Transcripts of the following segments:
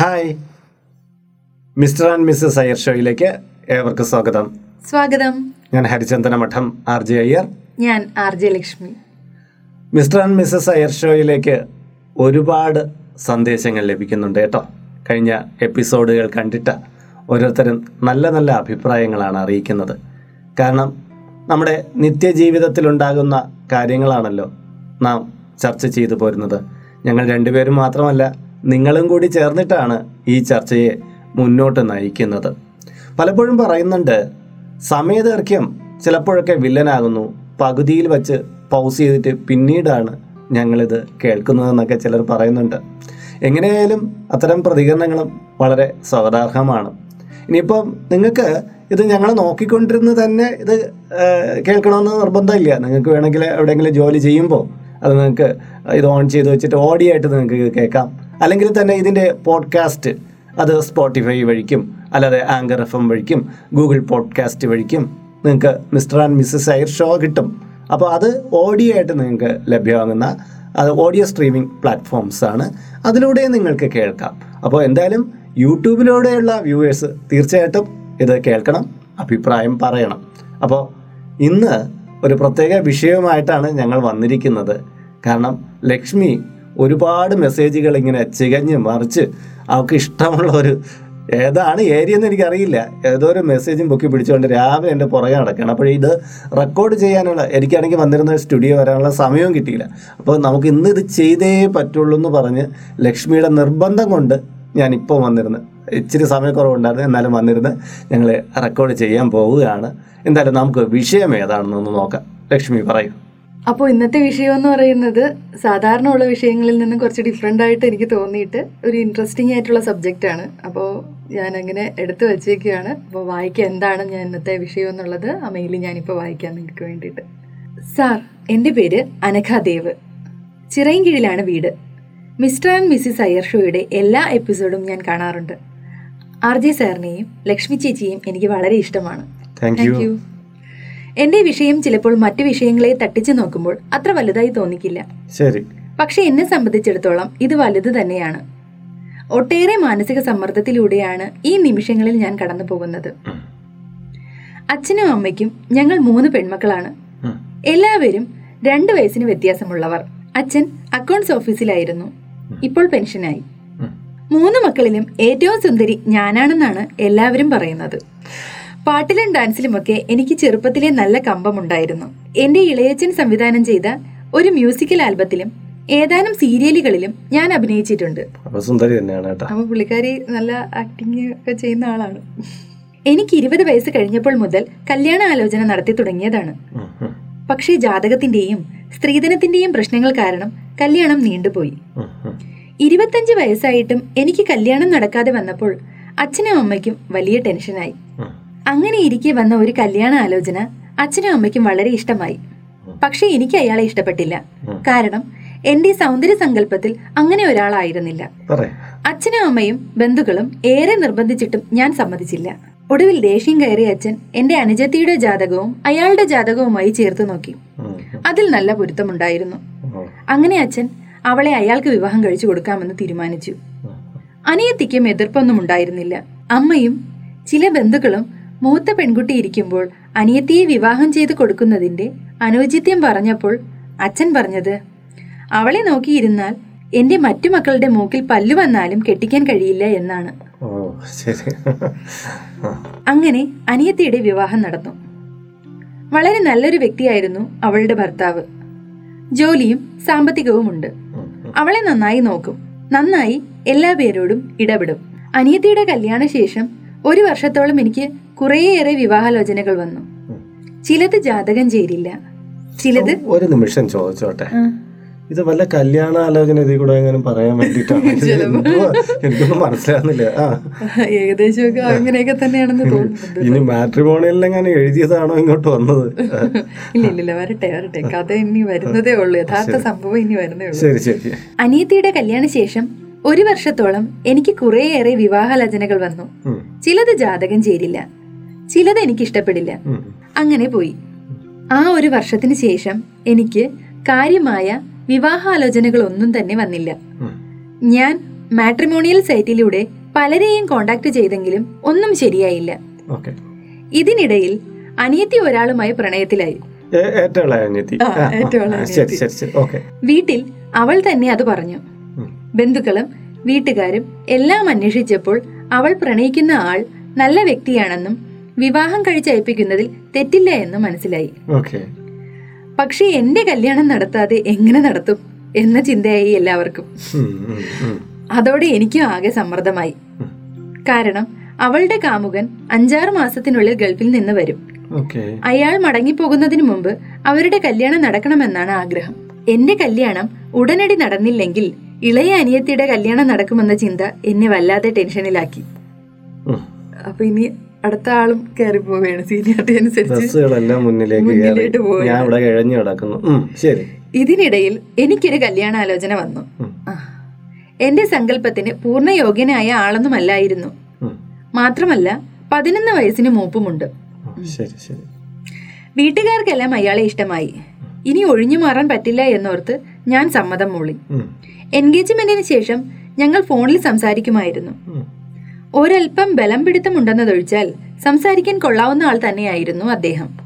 Hi. Mister and missus Iyer ഷോയിലേക്ക് ഏവർക്കും സ്വാഗതം. സ്വാഗതം. ഞാൻ ഹരിചന്ദന മഠം ആർ ജെ അയ്യർ ഞാൻ R J Lakshmi. Mister and missus Iyer ഷോയിലേക്ക് ഒരുപാട് സന്ദേശങ്ങൾ ലഭിക്കുന്നുണ്ട് കേട്ടോ. കഴിഞ്ഞ എപ്പിസോഡുകൾ കണ്ടിട്ട് ഓരോരുത്തരും നല്ല നല്ല അഭിപ്രായങ്ങളാണ് അറിയിക്കുന്നത്. കാരണം നമ്മുടെ നിത്യജീവിതത്തിലുണ്ടാകുന്ന കാര്യങ്ങളാണല്ലോ നാം ചർച്ച ചെയ്തു പോരുന്നത്. ഞങ്ങൾ രണ്ടുപേരും മാത്രമല്ല നിങ്ങളും കൂടി ചേർന്നിട്ടാണ് ഈ ചർച്ചയെ മുന്നോട്ട് നയിക്കുന്നത്. പലപ്പോഴും പറയുന്നുണ്ട് സമയദൈർഘ്യം ചിലപ്പോഴൊക്കെ വില്ലനാകുന്നു. പകുതിയിൽ വച്ച് പൗസ് ചെയ്തിട്ട് പിന്നീടാണ് ഞങ്ങളിത് കേൾക്കുന്നതെന്നൊക്കെ ചിലർ പറയുന്നുണ്ട്. എങ്ങനെയായാലും അത്തരം പ്രതികരണങ്ങളും വളരെ സ്വാഗതാർഹമാണ്. ഇനിയിപ്പം നിങ്ങൾക്ക് ഇത് ഞങ്ങൾ നോക്കിക്കൊണ്ടിരുന്ന് തന്നെ ഇത് കേൾക്കണമെന്ന് നിർബന്ധമില്ല. നിങ്ങൾക്ക് വേണമെങ്കിൽ എവിടെയെങ്കിലും ജോലി ചെയ്യുമ്പോൾ അത് നിങ്ങൾക്ക് ഇത് ഓൺ ചെയ്ത് വെച്ചിട്ട് ഓഡിയോ ആയിട്ട് നിങ്ങൾക്ക് കേൾക്കാം. അല്ലെങ്കിൽ തന്നെ ഇതിന്റെ പോഡ്കാസ്റ്റ് അത് സ്പോട്ടിഫൈ വഴിക്കും അല്ലാതെ ആങ്കർ എഫ് എം വഴിക്കും ഗൂഗിൾ പോഡ്കാസ്റ്റ് വഴിക്കും നിങ്ങൾക്ക് mister and missus Iyer show കിട്ടും. അപ്പോൾ അത് ഓഡിയോ ആയിട്ട് നിങ്ങൾക്ക് ലഭ്യമാകുന്ന അത് ഓഡിയോ സ്ട്രീമിംഗ് പ്ലാറ്റ്ഫോംസ് ആണ്. അതിലൂടെ നിങ്ങൾക്ക് കേൾക്കാം. അപ്പോൾ എന്തായാലും യൂട്യൂബിലൂടെയുള്ള വ്യൂവേഴ്സ് തീർച്ചയായിട്ടും ഇത് കേൾക്കണം അഭിപ്രായം പറയണം. അപ്പോൾ ഇന്ന് ഒരു പ്രത്യേക വിഷയവുമായിട്ടാണ് ഞങ്ങൾ വന്നിരിക്കുന്നത്. കാരണം ലക്ഷ്മി ഒരുപാട് മെസ്സേജുകൾ ഇങ്ങനെ ചികഞ്ഞ് മറിച്ച് അവൾക്ക് ഇഷ്ടമുള്ള ഒരു ഏതാണ് ഏരിയ എന്ന് എനിക്കറിയില്ല. ഏതോ ഒരു മെസ്സേജും ബുക്കി പിടിച്ചുകൊണ്ട് രാവിലെ എന്റെ പുറകെ നടക്കുകയാണ്. അപ്പോൾ ഇത് റെക്കോർഡ് ചെയ്യാനുള്ള എനിക്കാണെങ്കിൽ വന്നിരുന്ന സ്റ്റുഡിയോ വരാനുള്ള സമയവും കിട്ടിയില്ല. അപ്പോൾ നമുക്ക് ഇന്ന് ഇത് ചെയ്തേ പറ്റുള്ളൂ എന്ന് പറഞ്ഞ് ലക്ഷ്മിയുടെ നിർബന്ധം കൊണ്ട് ഞാൻ ഇപ്പോൾ വന്നിരുന്നു ഇച്ചിരി സമയക്കുറവുണ്ടായിരുന്നു. എന്നാലും വന്നിരുന്ന് ഞങ്ങൾ റെക്കോർഡ് ചെയ്യാൻ പോവുകയാണ്. എന്തായാലും നമുക്ക് വിഷയം ഏതാണെന്നൊന്ന് നോക്കാം. ലക്ഷ്മി പറയൂ. അപ്പോൾ ഇന്നത്തെ വിഷയം എന്ന് പറയുന്നത് സാധാരണ ഉള്ള വിഷയങ്ങളിൽ നിന്ന് കുറച്ച് ഡിഫറെന്റ് ആയിട്ട് എനിക്ക് തോന്നിയിട്ട് ഒരു ഇൻട്രസ്റ്റിംഗ് ആയിട്ടുള്ള സബ്ജക്റ്റാണ് ആണ്. അപ്പോൾ ഞാൻ അങ്ങനെ എടുത്തു വച്ചേക്കുകയാണ് അപ്പോൾ വായിക്കുക എന്താണ് ഞാൻ ഇന്നത്തെ വിഷയം എന്നുള്ളത് ആ മെയിൽ ഞാനിപ്പോൾ വായിക്കാൻ നിങ്ങൾക്ക് വേണ്ടിയിട്ട്. സാർ എന്റെ പേര് അനഘ ദേവ്. ചിറയൻകീഴിലാണ് വീട്. മിസ്റ്റർ ആൻഡ് മിസ്സിസ് അയ്യർ ഷോയുടെ എല്ലാ എപ്പിസോഡും ഞാൻ കാണാറുണ്ട്. ആർ ജെ സാറിനെയും ലക്ഷ്മി ചേച്ചിയെയും എനിക്ക് വളരെ ഇഷ്ടമാണ്. താങ്ക് യു എന്റെ വിഷയം ചിലപ്പോൾ മറ്റു വിഷയങ്ങളെ തട്ടിച്ചു നോക്കുമ്പോൾ അത്ര വലുതായി തോന്നിക്കില്ല. ശരി. പക്ഷെ എന്നെ സംബന്ധിച്ചിടത്തോളം ഇത് വലുത് തന്നെയാണ്. ഒട്ടേറെ മാനസിക സമ്മർദ്ദത്തിലൂടെയാണ് ഈ നിമിഷങ്ങളിൽ ഞാൻ കടന്നു പോകുന്നത്. അച്ഛനും അമ്മയ്ക്കും ഞങ്ങൾ മൂന്ന് പെൺമക്കളാണ്. എല്ലാവരും രണ്ട് വയസ്സിന് വ്യത്യാസമുള്ളവർ. അച്ഛൻ അക്കൗണ്ട്സ് ഓഫീസിലായിരുന്നു. ഇപ്പോൾ പെൻഷനായി. മൂന്ന് മക്കളിലും ഏറ്റവും സുന്ദരി ഞാനാണെന്നാണ് എല്ലാവരും പറയുന്നത്. പാട്ടിലും ഡാൻസിലും ഒക്കെ എനിക്ക് ചെറുപ്പത്തിലെ നല്ല കമ്പമുണ്ടായിരുന്നു. എന്റെ ഇളയച്ചൻ സംവിധാനം ചെയ്ത ഒരു മ്യൂസിക്കൽ ആൽബത്തിലും ഏതാനും സീരിയലുകളിലും ഞാൻ അഭിനയിച്ചിട്ടുണ്ട്. അപ്പൊ പുള്ളിക്കാരി നല്ല ആക്ടിങ് ഒക്കെ ചെയ്യുന്ന ആളാണ്. എനിക്ക് ഇരുപത് വയസ്സ് കഴിഞ്ഞപ്പോൾ മുതൽ കല്യാണ ആലോചന നടത്തി തുടങ്ങിയതാണ്. പക്ഷേ ജാതകത്തിന്റെയും സ്ത്രീധനത്തിന്റെയും പ്രശ്നങ്ങൾ കാരണം കല്യാണം നീണ്ടുപോയി. ഇരുപത്തഞ്ച് വയസ്സായിട്ടും എനിക്ക് കല്യാണം നടക്കാതെ വന്നപ്പോൾ അച്ഛനും അമ്മയ്ക്കും വലിയ ടെൻഷനായി. അങ്ങനെ ഇരിക്കെ വന്ന ഒരു കല്യാണ ആലോചന അച്ഛനും അമ്മയ്ക്കും വളരെ ഇഷ്ടമായി. പക്ഷെ എനിക്ക് അയാളെ ഇഷ്ടപ്പെട്ടില്ല. കാരണം എന്റെ സൗന്ദര്യ സങ്കല്പത്തിൽ അങ്ങനെ ഒരാളായിരുന്നില്ല. അച്ഛനും അമ്മയും ബന്ധുക്കളും ഏറെ നിർബന്ധിച്ചിട്ടും ഞാൻ സമ്മതിച്ചില്ല. ഒടുവിൽ ദേഷ്യം കയറിയ അച്ഛൻ എന്റെ അനുജത്തിയുടെ ജാതകവും അയാളുടെ ജാതകവുമായി ചേർത്ത് നോക്കി. അതിൽ നല്ല പൊരുത്തമുണ്ടായിരുന്നു. അങ്ങനെ അച്ഛൻ അവളെ അയാൾക്ക് വിവാഹം കഴിച്ചു കൊടുക്കാമെന്ന് തീരുമാനിച്ചു. അനിയത്തിക്കും എതിർപ്പൊന്നും ഉണ്ടായിരുന്നില്ല. അമ്മയും ചില ബന്ധുക്കളും മൂത്ത പെൺകുട്ടി ഇരിക്കുമ്പോൾ അനിയത്തിയെ വിവാഹം ചെയ്തു കൊടുക്കുന്നതിന്റെ അനൗചിത്യം പറഞ്ഞപ്പോൾ അച്ഛൻ പറഞ്ഞത് അവളെ നോക്കിയിരുന്നാൽ എന്റെ മറ്റു മക്കളുടെ മൂക്കിൽ പല്ലു വന്നാലും കെട്ടിക്കാൻ കഴിയില്ല എന്നാണ്. അങ്ങനെ അനിയത്തിയുടെ വിവാഹം നടന്നു. വളരെ നല്ലൊരു വ്യക്തിയായിരുന്നു അവളുടെ ഭർത്താവ്. ജോലിയും സാമ്പത്തികവുമുണ്ട്. ഉം, ഉം. അവളെ നന്നായി നോക്കും. നന്നായി എല്ലാ പേരോടും ഇടപെടും. അനിയത്തിയുടെ കല്യാണശേഷം ഒരു വർഷത്തോളം എനിക്ക് കുറേയേറെ വിവാഹാലോചനകൾ വന്നു. ചിലത് ജാതകം ചേരില്ല ചിലത് ഒരു നിമിഷം ചോദിച്ചോട്ടെ? ഇത് വല്ല കല്യാണാലോചന ഇതിൽ കൂടെ എങ്ങനെ പറയാൻ. എന്തുവാ? എനിക്കൊന്നും മനസ്സിലാകുന്നില്ല ഏകദേശമൊക്കെ അങ്ങനെയൊക്കെ തന്നെയാണെന്ന് തോന്നുന്നു ഇനി മാട്രിമോണിയെല്ലാം എങ്ങനെ എഴുതിയതാണോ ഇങ്ങോട്ട് വന്നത്? ഇല്ല ഇല്ല വരട്ടെ വരട്ടെ. കഥ ഇനി വരുന്നതേ ഉള്ളൂ. യഥാർത്ഥ സംഭവം ഇനി വരുന്നേ ഉള്ളൂ. ശരി ശരി. അനിയത്തിയുടെ കല്യാണശേഷം ഒരു വർഷത്തോളം എനിക്ക് കുറേയേറെ വിവാഹലചനകൾ വന്നു. ചിലത് ജാതകം ചേരില്ല ചിലത് എനിക്ക് ഇഷ്ടപ്പെടില്ല അങ്ങനെ പോയി. ആ ഒരു വർഷത്തിന് ശേഷം എനിക്ക് കാര്യമായ വിവാഹാലോചനകളൊന്നും തന്നെ വന്നില്ല. ഞാൻ മാട്രിമോണിയൽ സൈറ്റിലൂടെ പലരെയും കോണ്ടാക്ട് ചെയ്തെങ്കിലും ഒന്നും ശരിയായില്ല. ഇതിനിടയിൽ അനിയത്തി ഒരാളുമായി പ്രണയത്തിലായി. വീട്ടിൽ അവൾ തന്നെ അത് പറഞ്ഞു. ബന്ധുക്കളും വീട്ടുകാരും എല്ലാം അന്വേഷിച്ചപ്പോൾ അവൾ പ്രണയിക്കുന്ന ആൾ നല്ല വ്യക്തിയാണെന്നും വിവാഹം കഴിച്ചയപ്പിക്കുന്നതിൽ തെറ്റില്ല എന്നും മനസ്സിലായി. പക്ഷേ എന്റെ കല്യാണം നടത്താതെ എങ്ങനെ നടത്തും എന്ന ചിന്തയായി എല്ലാവർക്കും. അതോടെ എനിക്കും ആകെ സമ്മർദ്ദമായി. കാരണം അവളുടെ കാമുകൻ അഞ്ചാറ് മാസത്തിനുള്ളിൽ ഗൾഫിൽ നിന്ന് വരും. അയാൾ മടങ്ങിപ്പോകുന്നതിന് മുമ്പ് അവരുടെ കല്യാണം നടക്കണമെന്നാണ് ആഗ്രഹം. എന്റെ കല്യാണം ഉടനടി നടന്നില്ലെങ്കിൽ ഇളയ അനിയത്തിയുടെ കല്യാണം നടക്കുമെന്ന ചിന്ത എന്നെ വല്ലാതെ ടെൻഷനിലാക്കി. അപ്പൊ ഇനി അടുത്ത ആളും കയറി പോവുകയാണ് സീനിയോറിറ്റി അനുസരിച്ച്. മുന്നിലേക്ക് ഞാൻ ഇവിടെ കിഴഞ്ഞു കിടക്കുന്നു. ശരി. ഇതിനിടയിൽ എനിക്കൊരു കല്യാണാലോചന വന്നു. എന്റെ സങ്കല്പത്തിന് പൂർണ യോഗ്യനായ ആളൊന്നുമല്ലായിരുന്നു. അല്ലായിരുന്നു മാത്രമല്ല പതിനൊന്ന് വയസ്സിന് മൂപ്പുമുണ്ട്. വീട്ടുകാർക്കെല്ലാം അയാളെ ഇഷ്ടമായി. ഇനി ഒഴിഞ്ഞു മാറാൻ പറ്റില്ല എന്നോർത്ത് ഞാൻ സമ്മതം മൂളി. എൻഗേജ്മെന്റിന് ശേഷം ഞങ്ങൾ ഫോണിൽ സംസാരിക്കുമായിരുന്നു. ഒരൽപ്പം ബലം പിടുത്തമുണ്ടെന്നതൊഴിച്ചാൽ സംസാരിക്കാൻ കൊള്ളാവുന്ന ആൾ തന്നെയായിരുന്നു അദ്ദേഹം.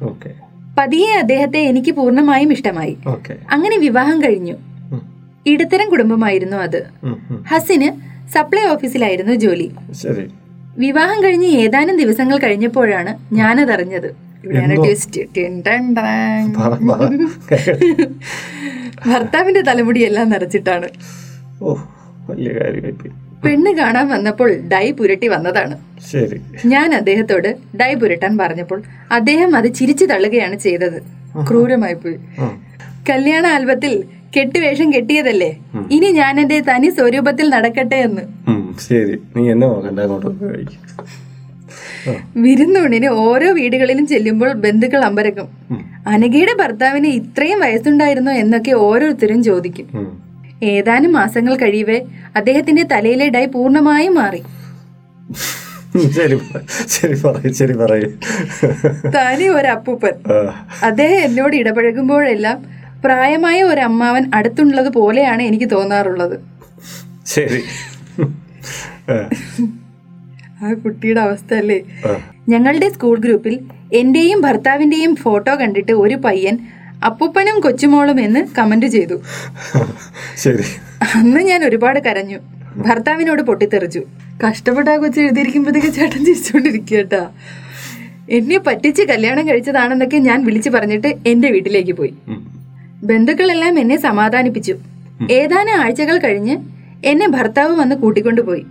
പതിയെ അദ്ദേഹത്തെ എനിക്ക് പൂർണമായും ഇഷ്ടമായി. അങ്ങനെ വിവാഹം കഴിഞ്ഞു. ഇടത്തരം കുടുംബമായിരുന്നു അത്. ഹസിന് സപ്ലൈ ഓഫീസിലായിരുന്നു ജോലി. വിവാഹം കഴിഞ്ഞ് ഏതാനും ദിവസങ്ങൾ കഴിഞ്ഞപ്പോഴാണ് ഞാനതറിഞ്ഞത്. ഭർത്താവിന്റെ തലമുടി എല്ലാം നിറച്ചിട്ടാണ് പെണ്ണ് കാണാൻ വന്നപ്പോൾ ഡൈ പുരട്ടി വന്നതാണ്. ശരി. ഞാൻ അദ്ദേഹത്തോട് ഡൈ പുരട്ടാൻ പറഞ്ഞപ്പോൾ അദ്ദേഹം അത് ചിരിച്ചു തള്ളുകയാണ് ചെയ്തത്. ക്രൂരമായി പോയി. കല്യാണ ആൽബത്തിൽ കെട്ടുവേഷം കെട്ടിയതല്ലേ? ഇനി ഞാൻ എന്റെ തനി സ്വരൂപത്തിൽ നടക്കട്ടെ എന്ന്. ശരി. നീ എന്നെ നോക്കണ്ട അങ്ങോട്ട് വിരുന്നൂണിന് ഓരോ വീടുകളിലും ചെല്ലുമ്പോൾ ബന്ധുക്കൾ അമ്പരക്കും. അനഘയുടെ ഭർത്താവിന് ഇത്രയും വയസ്സുണ്ടായിരുന്നോ എന്നൊക്കെ ഓരോരുത്തരും ചോദിക്കും. ഏതാനും മാസങ്ങൾ കഴിയവേ അദ്ദേഹത്തിന്റെ തലയിലെ ഡൈ പൂർണമായും മാറി. ശരി ശരി പറയൂ ശരി പറയൂ. തനി ഒരപ്പൂപ്പൻ. അദ്ദേഹം എന്നോട് ഇടപഴകുമ്പോഴെല്ലാം പ്രായമായ ഒരു അമ്മാവൻ അടുത്തുള്ളത് പോലെയാണ് എനിക്ക് തോന്നാറുള്ളത്. ശരി. ആ, കുട്ടിയുടെ അവസ്ഥ അല്ലേ ഞങ്ങളുടെ സ്കൂൾ ഗ്രൂപ്പിൽ എന്റെയും ഭർത്താവിന്റെയും ഫോട്ടോ കണ്ടിട്ട് ഒരു പയ്യൻ അപ്പൂപ്പനും കൊച്ചുമോളും എന്ന് കമന്റ് ചെയ്തു. ശരി. അന്ന് ഞാൻ ഒരുപാട് കരഞ്ഞു. ഭർത്താവിനോട് പൊട്ടിത്തെറിച്ചു. കഷ്ടപ്പെട്ട ആ കൊച്ചു എഴുതിയിരിക്കുമ്പോഴത്തേക്ക് ചേട്ടൻ ചിരിച്ചുകൊണ്ടിരിക്കുക എന്നെ പറ്റിച്ച് കല്യാണം കഴിച്ചതാണെന്നൊക്കെ ഞാൻ വിളിച്ചു പറഞ്ഞിട്ട് എന്റെ വീട്ടിലേക്ക് പോയി. ബന്ധുക്കളെല്ലാം എന്നെ സമാധാനിപ്പിച്ചു. ഏതാനും ആഴ്ചകൾ കഴിഞ്ഞ് എന്നെ ഭർത്താവ് വന്ന് കൂട്ടിക്കൊണ്ടുപോയി.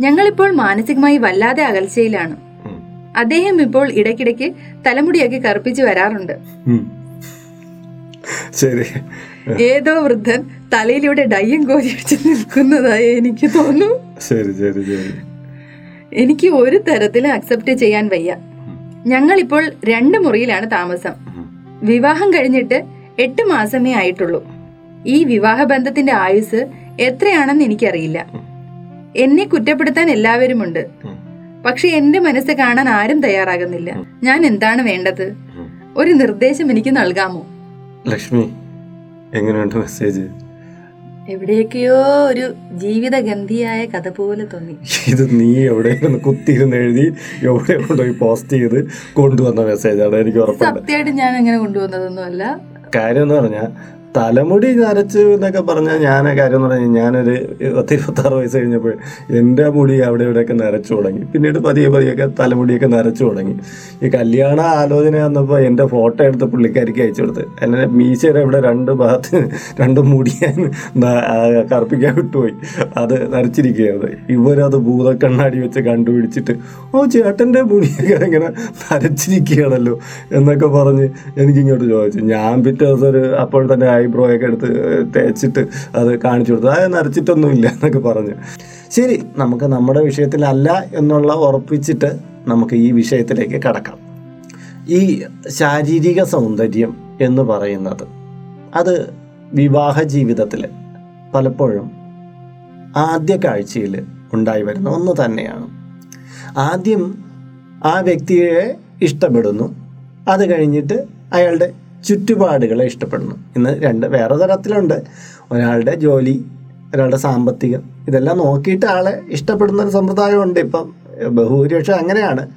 ഞങ്ങളിപ്പോൾ മാനസികമായി വല്ലാതെ അകൽച്ചയിലാണ്. അദ്ദേഹം ഇപ്പോൾ ഇടയ്ക്കിടയ്ക്ക് തലമുടിയൊക്കെ കറുപ്പിച്ചു വരാറുണ്ട്. ശരി. ഏതോ വൃദ്ധൻ തലയിലൂടെ ഡയ്യം കോരി വെച്ച് നിൽക്കുന്നതായി എനിക്ക് തോന്നുന്നു. ശരി ശരി ശരി. എനിക്ക് ഒരു തരത്തിലും അക്സെപ്റ്റ് ചെയ്യാൻ വയ്യ. ഞങ്ങളിപ്പോൾ രണ്ട് മുറിയിലാണ് താമസം. വിവാഹം കഴിഞ്ഞിട്ട് എട്ട് മാസമേ ആയിട്ടുള്ളൂ. ഈ വിവാഹ ബന്ധത്തിന്റെ ആയുസ് എത്രയാണെന്ന് എനിക്കറിയില്ല. എന്നെ കുറ്റപ്പെടുത്താൻ എല്ലാവരുമുണ്ട്. പക്ഷെ എന്റെ മനസ്സ് കാണാൻ ആരും തയ്യാറാകുന്നില്ല. ഞാൻ എന്താണ് വേണ്ടത്? ഒരു നിർദ്ദേശം എനിക്ക് നൽകാമോ? ലക്ഷ്മി എങ്ങനെയുണ്ട് മെസ്സേജ് എവിടെയൊക്കെയോ ഒരു ജീവിത ഗന്ധിയായ കഥ പോലെ തോന്നി. ഇത് നീ എവിടെ കുത്തിയിരുന്ന് എഴുതി എവിടെ കൊണ്ടുപോയി പോസ്റ്റ് ചെയ്ത് കൊണ്ടുവന്ന മെസ്സേജാണ് എനിക്ക് ഉറപ്പുണ്ട്. സത്യമായിട്ട് ഞാൻ അങ്ങനെ കൊണ്ടുവന്നതൊന്നുമല്ല. കാര്യം എന്ന് പറഞ്ഞാൽ തലമുടി നരച്ചു എന്നൊക്കെ പറഞ്ഞാൽ ഞാൻ കാര്യം എന്ന് പറഞ്ഞാൽ ഞാനൊരു പത്ത് വയസ്സ് കഴിഞ്ഞപ്പോൾ എന്റെ മുടി അവിടെ ഇവിടെയൊക്കെ നരച്ചു തുടങ്ങി. പിന്നീട് പതിയെ പതിയൊക്കെ തലമുടിയൊക്കെ നരച്ചു തുടങ്ങി. ഈ കല്യാണ ആലോചന വന്നപ്പോൾ എന്റെ ഫോട്ടോ എടുത്ത് പുള്ളിക്കാരിക്ക് അയച്ചു കൊടുത്ത്. എന്നെ മീശയുടെ ഇവിടെ രണ്ട് ഭാഗത്ത് രണ്ട് മുടി ഞാൻ ആ, കറുപ്പിക്കാൻ വിട്ടുപോയി. അത് നരച്ചിരിക്കുകയാണ്. ഇവരത് ഭൂതക്കണ്ണാടി വെച്ച് കണ്ടുപിടിച്ചിട്ട് ഓ ചേട്ടന്റെ മുടിയൊക്കെ ഇങ്ങനെ നരച്ചിരിക്കുകയാണല്ലോ എന്നൊക്കെ പറഞ്ഞ് എനിക്കിങ്ങോട്ട് ചോദിച്ചു. ഞാൻ പിറ്റേ ദിവസം ഒരു അപ്പോൾ തന്നെ ഐബ്രോ ഒക്കെ എടുത്ത് തേച്ചിട്ട് അത് കാണിച്ചു കൊടുത്തു. അത് നരച്ചിട്ടൊന്നുമില്ല എന്നൊക്കെ പറഞ്ഞു. ശരി നമുക്ക് നമ്മുടെ വിഷയത്തിലല്ല എന്നുള്ള ഉറപ്പിച്ചിട്ട് നമുക്ക് ഈ വിഷയത്തിലേക്ക് കടക്കാം. ഈ ശാരീരിക സൗന്ദര്യം എന്ന് പറയുന്നത് അത് വിവാഹ ജീവിതത്തിൽ പലപ്പോഴും ആദ്യ കാഴ്ചയിൽ ഉണ്ടായി വരുന്ന ഒന്ന് തന്നെയാണ്. ആദ്യം ആ വ്യക്തിയെ ഇഷ്ടപ്പെടുന്നു. അത് കഴിഞ്ഞിട്ട് അയാളുടെ ചുറ്റുപാടുകളെ ഇഷ്ടപ്പെടുന്നു. ഇന്ന് രണ്ട് വേറെ തരത്തിലുണ്ട്. ഒരാളുടെ ജോലി ഒരാളുടെ സാമ്പത്തികം ഇതെല്ലാം നോക്കിയിട്ട് ആളെ ഇഷ്ടപ്പെടുന്ന ഒരു സമ്പ്രദായമുണ്ട്. ഇപ്പം ബഹുഭൂരിപക്ഷം അങ്ങനെയാണ്.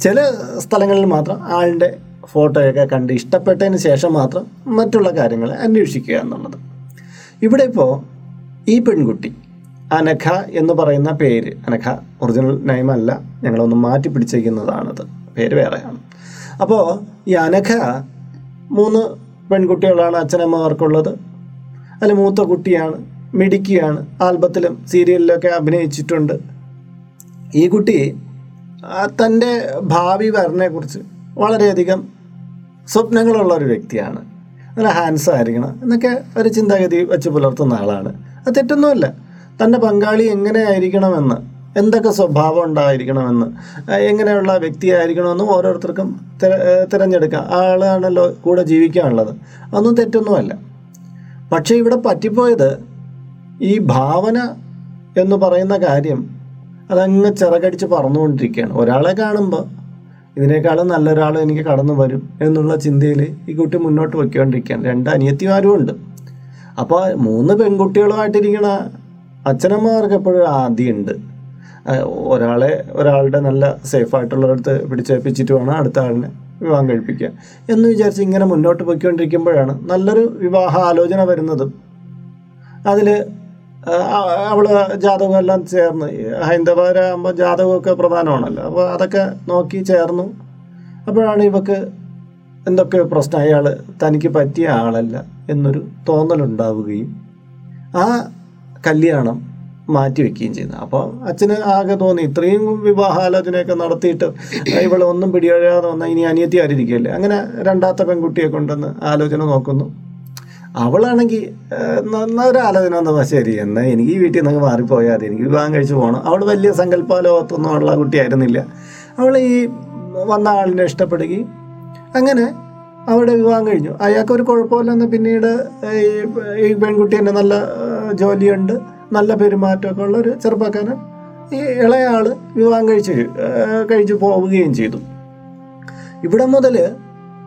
ചില സ്ഥലങ്ങളിൽ മാത്രം ആളുടെ ഫോട്ടോയൊക്കെ കണ്ട് ഇഷ്ടപ്പെട്ടതിന് ശേഷം മാത്രം മറ്റുള്ള കാര്യങ്ങൾ അന്വേഷിക്കുക എന്നുള്ളത്. ഇവിടെ ഇപ്പോൾ ഈ പെൺകുട്ടി അനഘ എന്ന് പറയുന്ന പേര് അനഘ ഒറിജിനൽ നെയിം അല്ല ഞങ്ങളൊന്ന് മാറ്റി പിടിച്ചേക്കുന്നതാണത് പേര് വേറെയാണ്. അപ്പോൾ ഈ അനഘ മൂന്ന് പെൺകുട്ടികളാണ് അച്ഛനമ്മമാർക്കുള്ളത്. അതിൽ മൂത്ത കുട്ടിയാണ് മിടുക്കിയാണ്. ആൽബത്തിലും സീരിയലിലൊക്കെ അഭിനയിച്ചിട്ടുണ്ട്. ഈ കുട്ടി തന്റെ ഭാവി വരനെക്കുറിച്ച് വളരെയധികം സ്വപ്നങ്ങളുള്ള ഒരു വ്യക്തിയാണ്. നല്ല ഹാൻസ് ആയിരിക്കണം എന്നൊക്കെ ഒരു ചിന്താഗതി വെച്ച് പുലർത്തുന്ന ആളാണ്. അത് തെറ്റൊന്നുമല്ല. തന്റെ പങ്കാളി എങ്ങനെയായിരിക്കണമെന്ന് എന്തൊക്കെ സ്വഭാവം ഉണ്ടായിരിക്കണമെന്ന് എങ്ങനെയുള്ള വ്യക്തിയായിരിക്കണമെന്നും ഓരോരുത്തർക്കും തിരഞ്ഞെടുക്കാം. ആളാണല്ലോ കൂടെ ജീവിക്കാനുള്ളത്. അതൊന്നും തെറ്റൊന്നുമല്ല. പക്ഷേ ഇവിടെ പറ്റിപ്പോയത് ഈ ഭാവന എന്ന് പറയുന്ന കാര്യം അതങ്ങ് ചിറകടിച്ച് പറന്നുകൊണ്ടിരിക്കുകയാണ്. ഒരാളെ കാണുമ്പോൾ ഇതിനേക്കാളും നല്ലൊരാൾ എനിക്ക് കടന്നു വരും എന്നുള്ള ചിന്തയിൽ ഈ കുട്ടി മുന്നോട്ട് പൊയ്ക്കൊണ്ടിരിക്കുകയാണ്. രണ്ട് അനിയത്തിമാരും ഉണ്ട്. അപ്പോൾ മൂന്ന് പെൺകുട്ടികളുമായിട്ടിരിക്കണ അച്ഛനമ്മമാർക്ക് എപ്പോഴും ആദ്യമുണ്ട്. ഒരാളെ ഒരാളുടെ നല്ല സേഫായിട്ടുള്ളവരടുത്ത് പിടിച്ചേൽപ്പിച്ചിട്ട് വേണം അടുത്ത ആളിനെ വിവാഹം കഴിപ്പിക്കുക. എന്ന് വിചാരിച്ച് ഇങ്ങനെ മുന്നോട്ട് പോയിക്കൊണ്ടിരിക്കുമ്പോഴാണ് നല്ലൊരു വിവാഹ ആലോചന വരുന്നതും അതിൽ അവൾ ജാതകം എല്ലാം ചേർന്ന് ഹൈന്ദവരാകുമ്പോൾ ജാതകമൊക്കെ പ്രധാനമാണല്ലോ. അപ്പോൾ അതൊക്കെ നോക്കി ചേർന്നു. അപ്പോഴാണ് ഇവക്ക് എന്തൊക്കെ പ്രശ്നം അയാൾ തനിക്ക് പറ്റിയ ആളല്ല എന്നൊരു തോന്നലുണ്ടാവുകയും ആ കല്യാണം മാറ്റിവെക്കുകയും ചെയ്യുന്നത് അപ്പോൾ അച്ഛന് ആകെ തോന്നി ഇത്രയും വിവാഹാലോചനയൊക്കെ നടത്തിയിട്ട് ഇവളൊന്നും പിടിയഴാതെ വന്നാൽ ഇനി അനിയത്തി ആരിയിരിക്കുകയല്ലേ അങ്ങനെ രണ്ടാമത്തെ പെൺകുട്ടിയെ കൊണ്ടുവന്ന് ആലോചന നോക്കുന്നു. അവളാണെങ്കിൽ നല്ലൊരു ആലോചന വന്നപ്പോൾ ശരി എന്നാൽ എനിക്ക് ഈ വീട്ടിൽ നിന്ന് മാറിപ്പോയാൽ മതി. എനിക്ക് വിവാഹം കഴിച്ച് പോകണം അവൾ വലിയ സങ്കല്പാലോകത്തൊന്നും ഉള്ള കുട്ടിയായിരുന്നില്ല അവൾ ഈ വന്ന ആളിനെ ഇഷ്ടപ്പെടുകയും അങ്ങനെ അവിടെ വിവാഹം കഴിഞ്ഞു. അയാൾക്ക് ഒരു കുഴപ്പമില്ലെന്ന് പിന്നീട് ഈ പെൺകുട്ടി തന്നെ നല്ല ജോലിയുണ്ട്. നല്ല പെരുമാറ്റമൊക്കെ ഉള്ള ഒരു ചെറുപ്പക്കാരൻ ഈ ഇളയാൾ വിവാഹം കഴിച്ച് കഴിച്ചു പോവുകയും ചെയ്തു. ഇവിടെ മുതൽ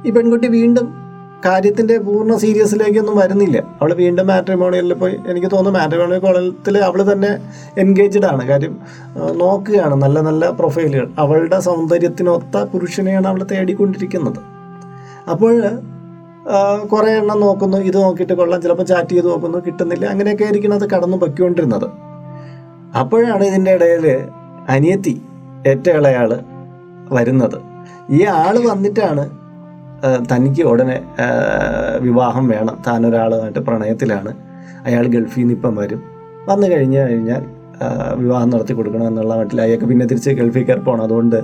ഈ പെൺകുട്ടി വീണ്ടും കാര്യത്തിന്റെ പൂർണ സീരിയസിലേക്കൊന്നും വരുന്നില്ല. അവൾ വീണ്ടും മാട്രിമോണിയലിൽ പോയി. എനിക്ക് തോന്നുന്നു മാട്രിമോണിയൽ കോളത്തിൽ അവൾ തന്നെ എൻഗേജ്ഡ് ആണ്. കാര്യം നോക്കുകയാണ് നല്ല നല്ല പ്രൊഫൈലുകൾ. അവളുടെ സൗന്ദര്യത്തിനൊത്ത പുരുഷനെയാണ് അവൾ തേടിക്കൊണ്ടിരിക്കുന്നത്. അപ്പോൾ കുറേ എണ്ണം നോക്കുന്നു ഇത് നോക്കിയിട്ട് കൊള്ളാം ചിലപ്പോൾ ചാറ്റ് ചെയ്ത് നോക്കുന്നു കിട്ടുന്നില്ല. അങ്ങനെയൊക്കെ ആയിരിക്കണം അത് കടന്നു പൊയ്ക്കൊണ്ടിരുന്നത്. അപ്പോഴാണ് ഇതിന്റെ ഇടയിൽ അനിയത്തി ഏറ്റവും ഇളയാൾ വരുന്നത്. ഈ ആൾ വന്നിട്ടാണ് തനിക്ക് ഉടനെ വിവാഹം വേണം. താൻ താനൊരാളുമായിട്ട് പ്രണയത്തിലാണ്. അയാൾ ഗൾഫിൽ നിന്ന് ഇപ്പം വരും. വന്നു കഴിഞ്ഞ് കഴിഞ്ഞാൽ വിവാഹം നടത്തി കൊടുക്കണം എന്നുള്ള മട്ടിൽ അയാൾക്ക് പിന്നെ തിരിച്ച് ഗൾഫിൽ കയറി പോകണം അതുകൊണ്ട്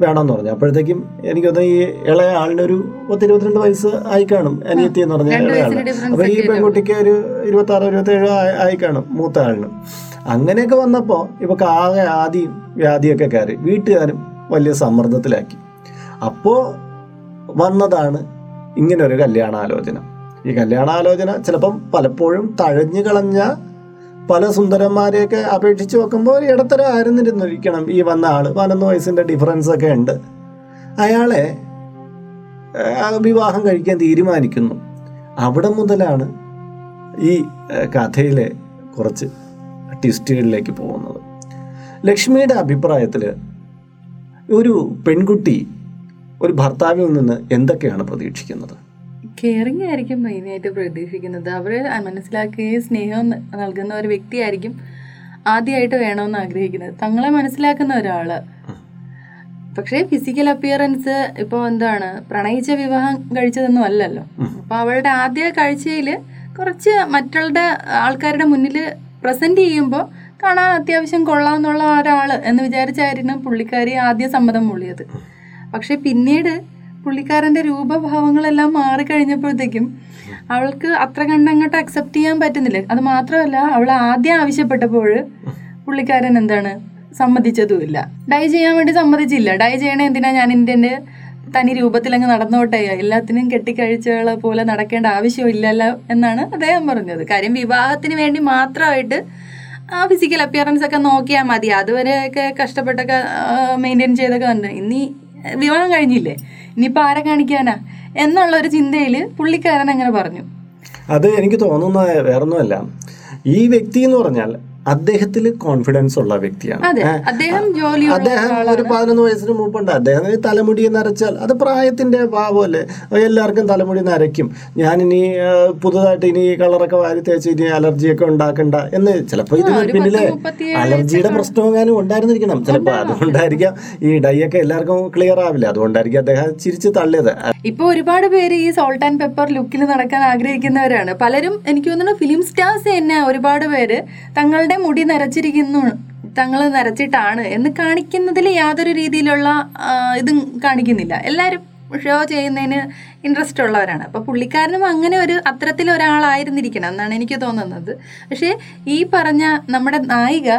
വേണമെന്ന് പറഞ്ഞു. അപ്പോഴത്തേക്കും എനിക്ക് തോന്നുന്നു ഈ ഇളയ ആളിനൊരു പത്ത് ഇരുപത്തിരണ്ട് വയസ്സ് ആയി കാണും അനിയത്തി എന്ന് പറഞ്ഞ ഇളയ അപ്പോൾ ഈ പെൺകുട്ടിക്ക് ഒരു ഇരുപത്തി ഇരുപത്താറ് ഇരുപത്തേഴോ ആയി- ആയി കാണും മൂത്ത ആളിന്. അങ്ങനെയൊക്കെ വന്നപ്പോൾ ഇപ്പൊ ആകെ ആദ്യം വ്യാധിയൊക്കെ കയറി. വീട്ടുകാരും വലിയ സമ്മർദ്ദത്തിലാക്കി. അപ്പോൾ വന്നതാണ് ഇങ്ങനൊരു കല്യാണാലോചന. ഈ കല്യാണാലോചന ചിലപ്പം പലപ്പോഴും തഴഞ്ഞു കളഞ്ഞ പല സുന്ദരന്മാരെയൊക്കെ അപേക്ഷിച്ച് നോക്കുമ്പോൾ ഒരു ഇടത്തരം ആയിരുന്നിരുന്നിരിക്കണം ഈ വന്ന ആൾ പതിനൊന്ന് വയസ്സിന്റെ ഡിഫറൻസ് ഒക്കെ ഉണ്ട്. അയാളെ വിവാഹം കഴിക്കാൻ തീരുമാനിക്കുന്നു. അവിടെ മുതലാണ് ഈ കഥയിലെ കുറച്ച് ട്വിസ്റ്റുകളിലേക്ക് പോകുന്നത്. ലക്ഷ്മിയുടെ അഭിപ്രായത്തിൽ ഒരു പെൺകുട്ടി ഒരു ഭർത്താവിൽ നിന്ന് എന്തൊക്കെയാണ് പ്രതീക്ഷിക്കുന്നത്? കെയറിങ് ആയിരിക്കും മെയിനായിട്ട് പ്രതീക്ഷിക്കുന്നത്. അവർ മനസ്സിലാക്കുകയും സ്നേഹം നൽകുന്ന ഒരു വ്യക്തിയായിരിക്കും ആദ്യമായിട്ട് വേണമെന്ന് ആഗ്രഹിക്കുന്നത്. തങ്ങളെ മനസ്സിലാക്കുന്ന ഒരാൾ പക്ഷേ ഫിസിക്കൽ അപ്പിയറൻസ് ഇപ്പോൾ എന്താണ്? പ്രണയിച്ച വിവാഹം കഴിച്ചതൊന്നും അല്ലല്ലോ. അപ്പോൾ അവളുടെ ആദ്യ കാഴ്ചയിൽ കുറച്ച് മറ്റുള്ള ആൾക്കാരുടെ മുന്നിൽ പ്രസന്റ് ചെയ്യുമ്പോൾ കാണാൻ അത്യാവശ്യം കൊള്ളാമെന്നുള്ള ഒരാൾ എന്ന് വിചാരിച്ചായിരുന്നു പുള്ളിക്കാരി ആദ്യ സമ്മതം മൂളിയത്. പക്ഷെ പിന്നീട് പുള്ളിക്കാരന്റെ രൂപഭാവങ്ങളെല്ലാം മാറിക്കഴിഞ്ഞപ്പോഴത്തേക്കും അവൾക്ക് അത്ര കണ്ടങ്ങോട്ട് അക്സെപ്റ്റ് ചെയ്യാൻ പറ്റുന്നില്ല. അത് മാത്രമല്ല അവൾ ആദ്യം ആവശ്യപ്പെട്ടപ്പോൾ പുള്ളിക്കാരൻ എന്താണ്? സമ്മതിച്ചതുമില്ല. ഡൈ ചെയ്യാൻ വേണ്ടി സമ്മതിച്ചില്ല. ഡൈ ചെയ്യണ എന്തിനാ ഞാൻ എന്റെ തനി രൂപത്തിൽ അങ്ങ് നടന്നോട്ടെ? എല്ലാത്തിനും കെട്ടിക്കഴിച്ചകളെ പോലെ നടക്കേണ്ട ആവശ്യമില്ലല്ലോ എന്നാണ് അദ്ദേഹം പറഞ്ഞത്. കാര്യം വിവാഹത്തിന് വേണ്ടി മാത്രമായിട്ട് ആ ഫിസിക്കൽ അപ്പിയറൻസ് ഒക്കെ നോക്കിയാൽ മതി. അതുവരെയൊക്കെ കഷ്ടപ്പെട്ടൊക്കെ മെയിന്റെയിൻ ചെയ്തൊക്കെ ഉണ്ട് ഇനി വിവാഹം കഴിഞ്ഞില്ലേ? ഇനിയിപ്പോൾ ആരെ കാണിക്കാനാ? എന്നുള്ള ഒരു ചിന്തയിൽ പുള്ളിക്കാരൻ അങ്ങനെ പറഞ്ഞു. അത് എനിക്ക് തോന്നുന്ന വേറൊന്നുമല്ല. ഈ വ്യക്തി എന്ന് പറഞ്ഞാൽ അദ്ദേഹത്തിൽ കോൺഫിഡൻസ് ഉള്ള വ്യക്തിയാണ്. അദ്ദേഹം ഒരു പതിനൊന്ന് വയസ്സിന് മുമ്പുണ്ട്. അദ്ദേഹം തലമുടി നരച്ചാൽ അത് പ്രായത്തിന്റെ ഭാവമല്ലേ? എല്ലാവർക്കും തലമുടി നരയ്ക്കും. ഞാൻ ഇനി പുതുതായിട്ട് ഇനി കളറൊക്കെ വാരി തേച്ച് ഇനി അലർജിയൊക്കെ ഉണ്ടാക്കണ്ട എന്ന് ചിലപ്പോൾ ഇതിന് പിന്നിലെ അലർജിയുടെ പ്രശ്നമെങ്ങാനും ഉണ്ടായിരുന്നിരിക്കണം. ചിലപ്പോൾ അതുകൊണ്ടായിരിക്കാം ഈ ഡൈ ഒക്കെ എല്ലാവർക്കും ക്ലിയർ ആവില്ല. അതുകൊണ്ടായിരിക്കും അദ്ദേഹം ചിരിച്ച് തള്ളിയത്. ഇപ്പൊ ഒരുപാട് പേര് ഈ സോൾട്ട് ആൻഡ് പെപ്പർ ലുക്കിൽ നടക്കാൻ ആഗ്രഹിക്കുന്നവരാണ്. പലരും എനിക്ക് തോന്നുന്നു ഫിലിം സ്റ്റാർസ് തന്നെ ഒരുപാട് പേര് തങ്ങളുടെ മുടി നരച്ചിരിക്കുന്നു തങ്ങൾ നരച്ചിട്ടാണ് എന്ന് കാണിക്കുന്നതിൽ യാതൊരു രീതിയിലുള്ള ഇതും കാണിക്കുന്നില്ല. എല്ലാവരും ഷോ ചെയ്യുന്നതിന് ഇൻട്രസ്റ്റ് ഉള്ളവരാണ്. അപ്പോൾ പുള്ളിക്കാരനും അങ്ങനെ ഒരു അത്തരത്തിൽ ഒരാളായിരുന്നിരിക്കണം എന്നാണ് എനിക്ക് തോന്നുന്നത്. പക്ഷേ ഈ പറഞ്ഞ നമ്മുടെ നായിക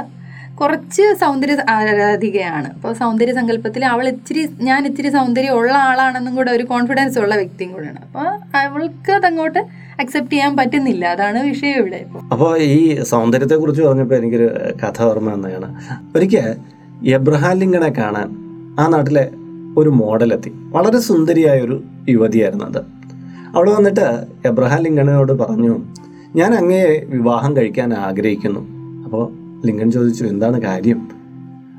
കുറച്ച് സൗന്ദര്യ ആരാധികയാണ് അപ്പോൾ സൗന്ദര്യ സങ്കല്പത്തിൽ അവൾ ഇച്ചിരി ഞാൻ ഇച്ചിരി സൗന്ദര്യം ഉള്ള ആളാണെന്നും കൂടെ ഒരു കോൺഫിഡൻസ് ഉള്ള വ്യക്തിയും കൂടെയാണ്. അപ്പോൾ അവൾക്ക് അതങ്ങോട്ട് അക്സെപ്റ്റ് ചെയ്യാൻ പറ്റുന്നില്ല. അതാണ് വിഷയം ഇവിടെ. അപ്പോൾ ഈ സൗന്ദര്യത്തെക്കുറിച്ച് പറഞ്ഞപ്പോൾ എനിക്കൊരു കഥ ഓർമ്മ വന്നതാണ്. ഒരിക്കൽ എബ്രഹാം ലിങ്കണെ കാണാൻ ആ നാട്ടിലെ ഒരു മോഡലെത്തി. വളരെ സുന്ദരിയായ ഒരു യുവതിയായിരുന്നു അത്. അവിടെ വന്നിട്ട് എബ്രഹാം ലിങ്കണിനോട് പറഞ്ഞു ഞാൻ അങ്ങയെ വിവാഹം കഴിക്കാൻ ആഗ്രഹിക്കുന്നു. അപ്പോൾ ലിങ്കൺ ചോദിച്ചു എന്താണ് കാര്യം?